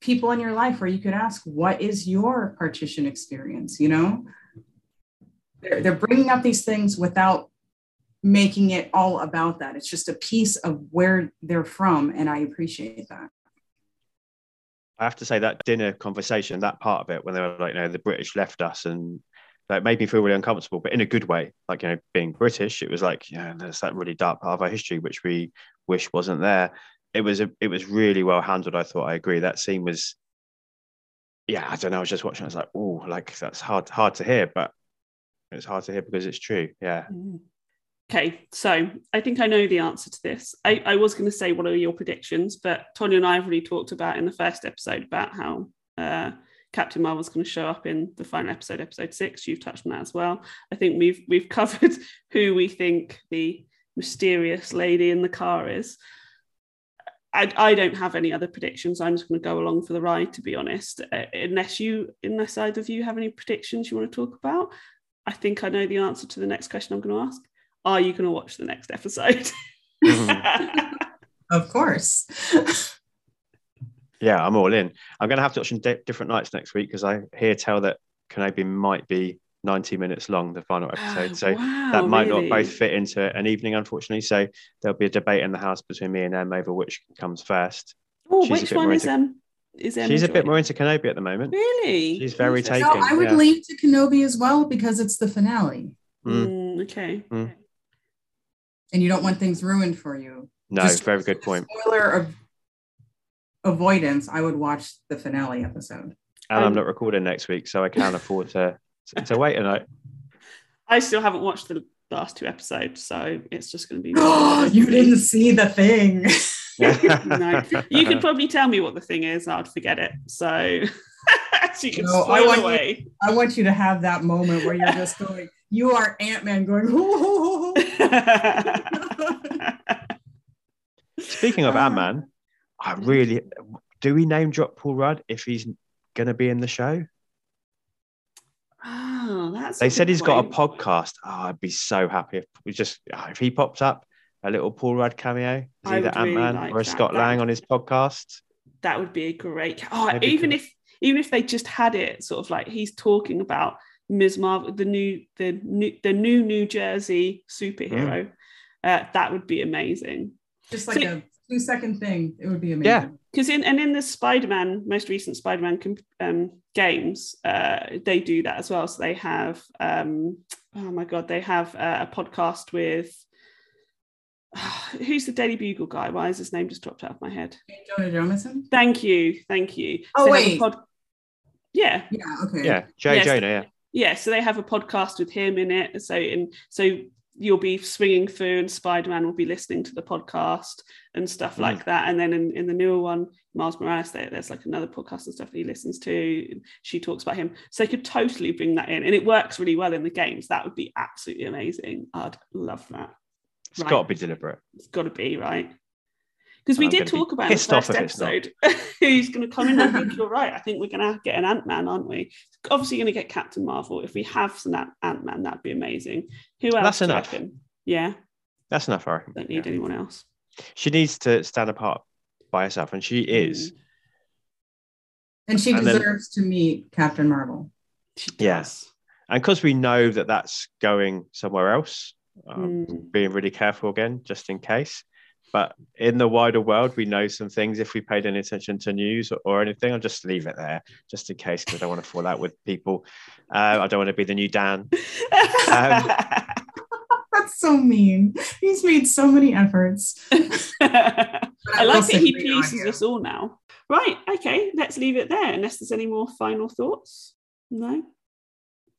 people in your life where you could ask, what is your partition experience? You know, they're, they're bringing up these things without making it all about that. It's just a piece of where they're from. And I appreciate that. I have to say that dinner conversation, that part of it, when they were like, you know, the British left us and that made me feel really uncomfortable, but in a good way. Like, you know, being British, it was like, yeah, there's that really dark part of our history which we wish wasn't there. It was a, it was really well handled. I thought I agree. That scene was, yeah, I don't know. I was just watching. I was like, oh, like that's hard, hard to hear, but it's hard to hear because it's true. Yeah. Mm. Okay, so I think I know the answer to this. I, I was going to say what are your predictions, but Tonya and I have already talked about in the first episode about how uh, Captain Marvel's going to show up in the final episode, episode six. You've touched on that as well. I think we've we've covered who we think the mysterious lady in the car is. I, I don't have any other predictions. I'm just going to go along for the ride, to be honest. Uh, unless you, unless either of you have any predictions you want to talk about, I think I know the answer to the next question I'm going to ask. Are you going to watch the next episode? Of course. Yeah, I'm all in. I'm going to have to watch on di- different nights next week because I hear tell that Kenobi might be 90 minutes long, the final episode. So Wow, that might really? not both fit into an evening, unfortunately. So there'll be a debate in the house between me and Em over which comes first. Oh, She's which one more is into- um is Em She's a bit more into Kenobi at the moment. really. She's very Interesting. No. I would yeah. lean to Kenobi as well because it's the finale Mm. Mm, okay. And you don't want things ruined for you. No, Just very good point. Spoiler of avoidance, I would watch the finale episode. And I'm Um, not recording next week, so I can't afford to to, to wait a night. I still haven't watched the last two episodes, so it's just going to be. Oh, you didn't see the thing. no, you could probably tell me what the thing is. I'd forget it. So, so you can No, I spoil want you- I want you to have that moment where you're just going, you are Ant Man going, "Ooh." Speaking of Uh, Ant Man, I really do we name drop Paul Rudd if he's going to be in the show? oh, that's. a They said good he's got a point. podcast. Oh, I'd be so happy if we just if he pops up a little Paul Rudd cameo, is I either would really Ant Man like or a that. Scott That Lang would- on his podcast. That would be a great. Oh, Maybe even could- if even if they just had it sort of like he's talking about Ms. Marvel, the new the new the new New Jersey superhero. Mm. Uh, that would be amazing. just like So- a two second thing. It would be amazing. Yeah. because in and in the Spider-Man, most recent Spider-Man com- um, games, uh, they do that as well. So they have, um, oh my god, they have uh, a podcast with who's the Daily Bugle guy? Why is his name just dropped out of my head? Jonah Jameson? Thank you, thank you. Oh, So they have a wait. pod- yeah, Yeah, okay. Yeah, Jay Yes. Jonah. Yeah, yeah. So they have a podcast with him in it. So in so you'll be swinging through, and Spider-Man will be listening to the podcast and stuff Mm. like that. And then in, in the newer one, Miles Morales, there, there's like another podcast and stuff that he listens to. She talks about him. So they could totally bring that in, and it works really well in the games. That would be absolutely amazing. I'd love that. it's Right. got to be deliberate. It's got to be right. Because we I'm did gonna be talk about in the pissed off first if it's not. episode who's going to come in. I think you're right. I think we're going to get an Ant Man, aren't we? Obviously, going to get Captain Marvel. If we have some Ant Man, that'd be amazing. Who else? That's do enough. reckon? Yeah, That's enough, I reckon. don't need Yeah. anyone else. She needs to stand apart by herself, and she is. Mm, And she And then- deserves to meet Captain Marvel. Yes, Yeah. And because we know that that's going somewhere else, um, Mm. being really careful again, just in case. But in the wider world, we know some things. If we paid any attention to news or, or anything, I'll just leave it there, just in case, because I don't want to fall out with people. Uh, I don't want to be the new Dan. Um, That's so mean. He's made so many efforts. I like that he great pleases you. us all now. Right, okay, let's leave it there unless there's any more final thoughts. No?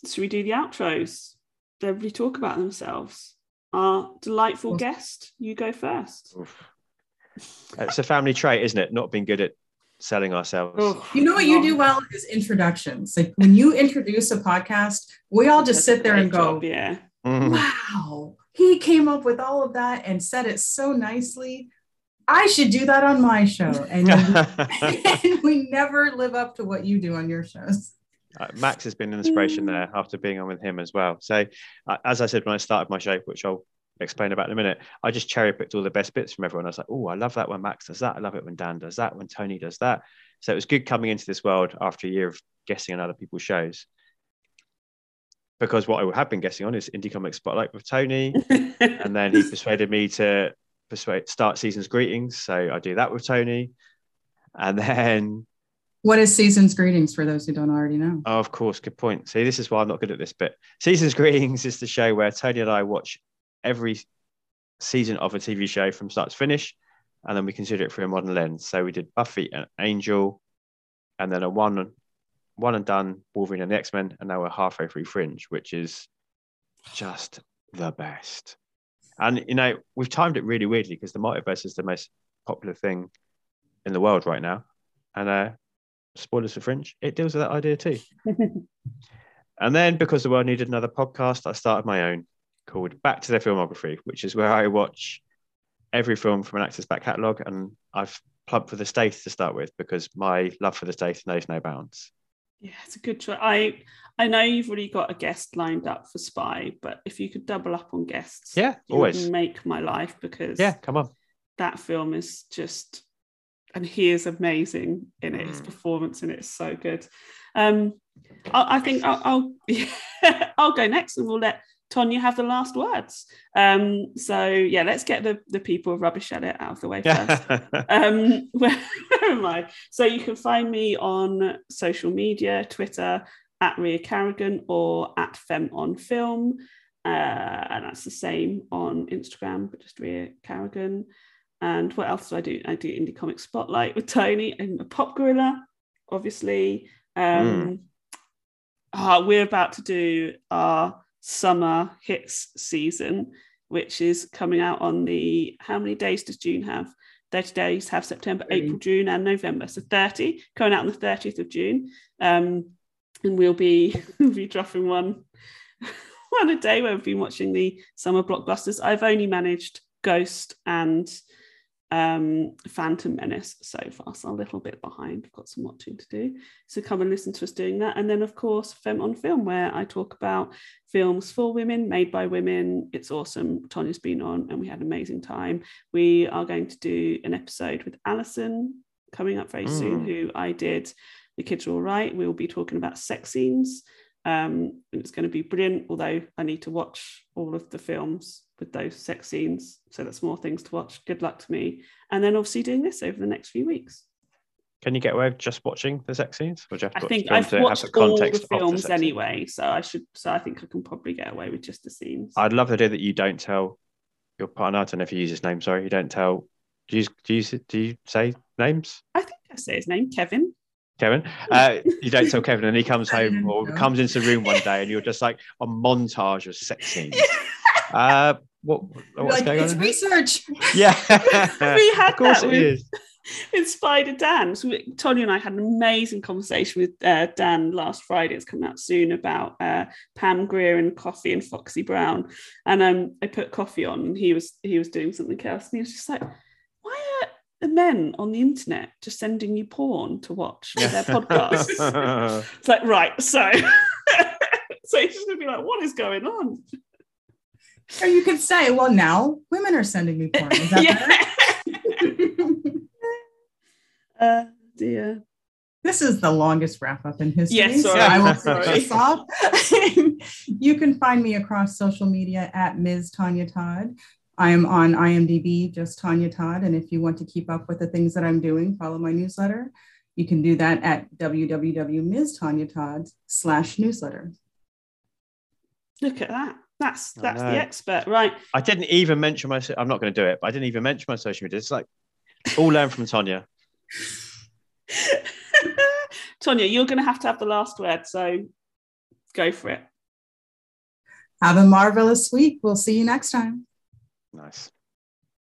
Should we do the outros? Everybody talk about themselves. Our delightful guest, you go first. oof. it's a family trait, isn't it? Not being good at selling ourselves. Oh, You know what you do well is introductions. Like when you introduce a podcast, we all just That's sit there and go, job, yeah. Mhm. wow, he came up with all of that and said it so nicely. I should do that on my show. And, and we never live up to what you do on your shows. Uh, Max has been an inspiration there after being on with him as well. So, uh, as I said when I started my show, which I'll explain about in a minute, I just cherry picked all the best bits from everyone. I was like, oh, I love that when Max does that. I love it when Dan does that. When Tony does that. So it was good coming into this world after a year of guessing on other people's shows. Because what I have been guessing on is Indie Comic Spotlight with Tony, and then he persuaded me to persuade start season's greetings. So I do that with Tony, and then What is Season's Greetings for those who don't already know? Oh, of course, good point. See, this is why I'm not good at this bit. Season's Greetings is the show where Tony and I watch every season of a TV show from start to finish, and then we consider it through a modern lens. So we did Buffy and Angel, and then a one, one and done Wolverine and the X Men, and now we're halfway through Fringe, which is just the best. And you know, we've timed it really weirdly because the multiverse is the most popular thing in the world right now, and uh, spoilers for Fringe, it deals with that idea too. and then because the world needed another podcast, I started my own called Back to Their Filmography, which is where I watch every film from an actor's back catalogue. And I've plugged for the Stath to start with because my love for the Stath knows no bounds. Yeah, it's a good choice. I I know you've already got a guest lined up for Spy, but if you could double up on guests, Yeah, always. make my life because Yeah, come on. that film is just and he is amazing in it. His Mm. performance in it is so good. Um, I, I think I'll I'll, I'll go next, and we'll let Tonya have the last words. Um, so yeah, let's get the the people of Rubbish at it out of the way first. um, where, where am I? So you can find me on social media, Twitter at Ria Carrogan or at Femme on Film. Uh, and that's the same on Instagram, but just Ria Carrogan. And what else do I do? I do Indie Comic Spotlight with Tony and Pop Gorilla, obviously. Um, ah, we're about to do our summer hits season, which is coming out on the how many days does June have? 30 days have September. April, June, and November. So 30 coming out on the 30th of June. Um, and we'll be we'll be dropping one one a day where we've been watching the summer blockbusters. I've only managed Ghost and um, Phantom Menace so far, so a little bit behind. We've got some watching to do. So come and listen to us doing that. And then, of course, Femme on Film, where I talk about films for women, made by women. It's awesome. Tonya's been on, and we had an amazing time. We are going to do an episode with Alison coming up very soon, Mm. who I did. The kids are all right. We will be talking about sex scenes. Um, and it's going to be brilliant, although I need to watch all of the films with those sex scenes. So that's more things to watch. Good luck to me. And then obviously doing this over the next few weeks. Can you get away with just watching the sex scenes? Or do you have I to watch think film I've to have watched all the context of the films sex anyway, so I should. So I think I can probably get away with just the scenes. I'd love the idea that you don't tell your partner. I don't know if you use his name. Sorry, you don't tell. Do you do you, do you say names? I think I say his name, Kevin. Kevin. Uh, you don't tell Kevin, and he comes home or No. comes into the room one day, and you're just like a montage of sex scenes. Uh, what what's like, going on? it's in research. Yeah, We had of course that it with- is. with Spider Dan. So we- Tonya and I had an amazing conversation with uh, Dan last Friday. It's coming out soon about uh, Pam Grier and Coffy and Foxy Brown. And um, I put Coffy on, and he was he was doing something else, and he was just like, "Why are the men on the internet just sending you porn to watch for their podcasts?" it's like right, so. So he's just gonna be like, "What is going on?" Or you could say, well, now women are sending me porn. Is that yeah. uh, dear. This is the longest wrap up in history. Yes, so. I will finish this off. you can find me across social media at Ms. Tonya Todd. I am on IMDb, just Tonya Todd. And if you want to keep up with the things that I'm doing, follow my newsletter. You can do that at www.mstonyatodd slash newsletter. Look at that. That's that's the expert, right? I didn't even mention my. I'm not going to do it, but I didn't even mention my social media. It's like all learn from Tonya. Tonya, you're going to have to have the last word, so go for it. Have a marvelous week. We'll see you next time. Nice.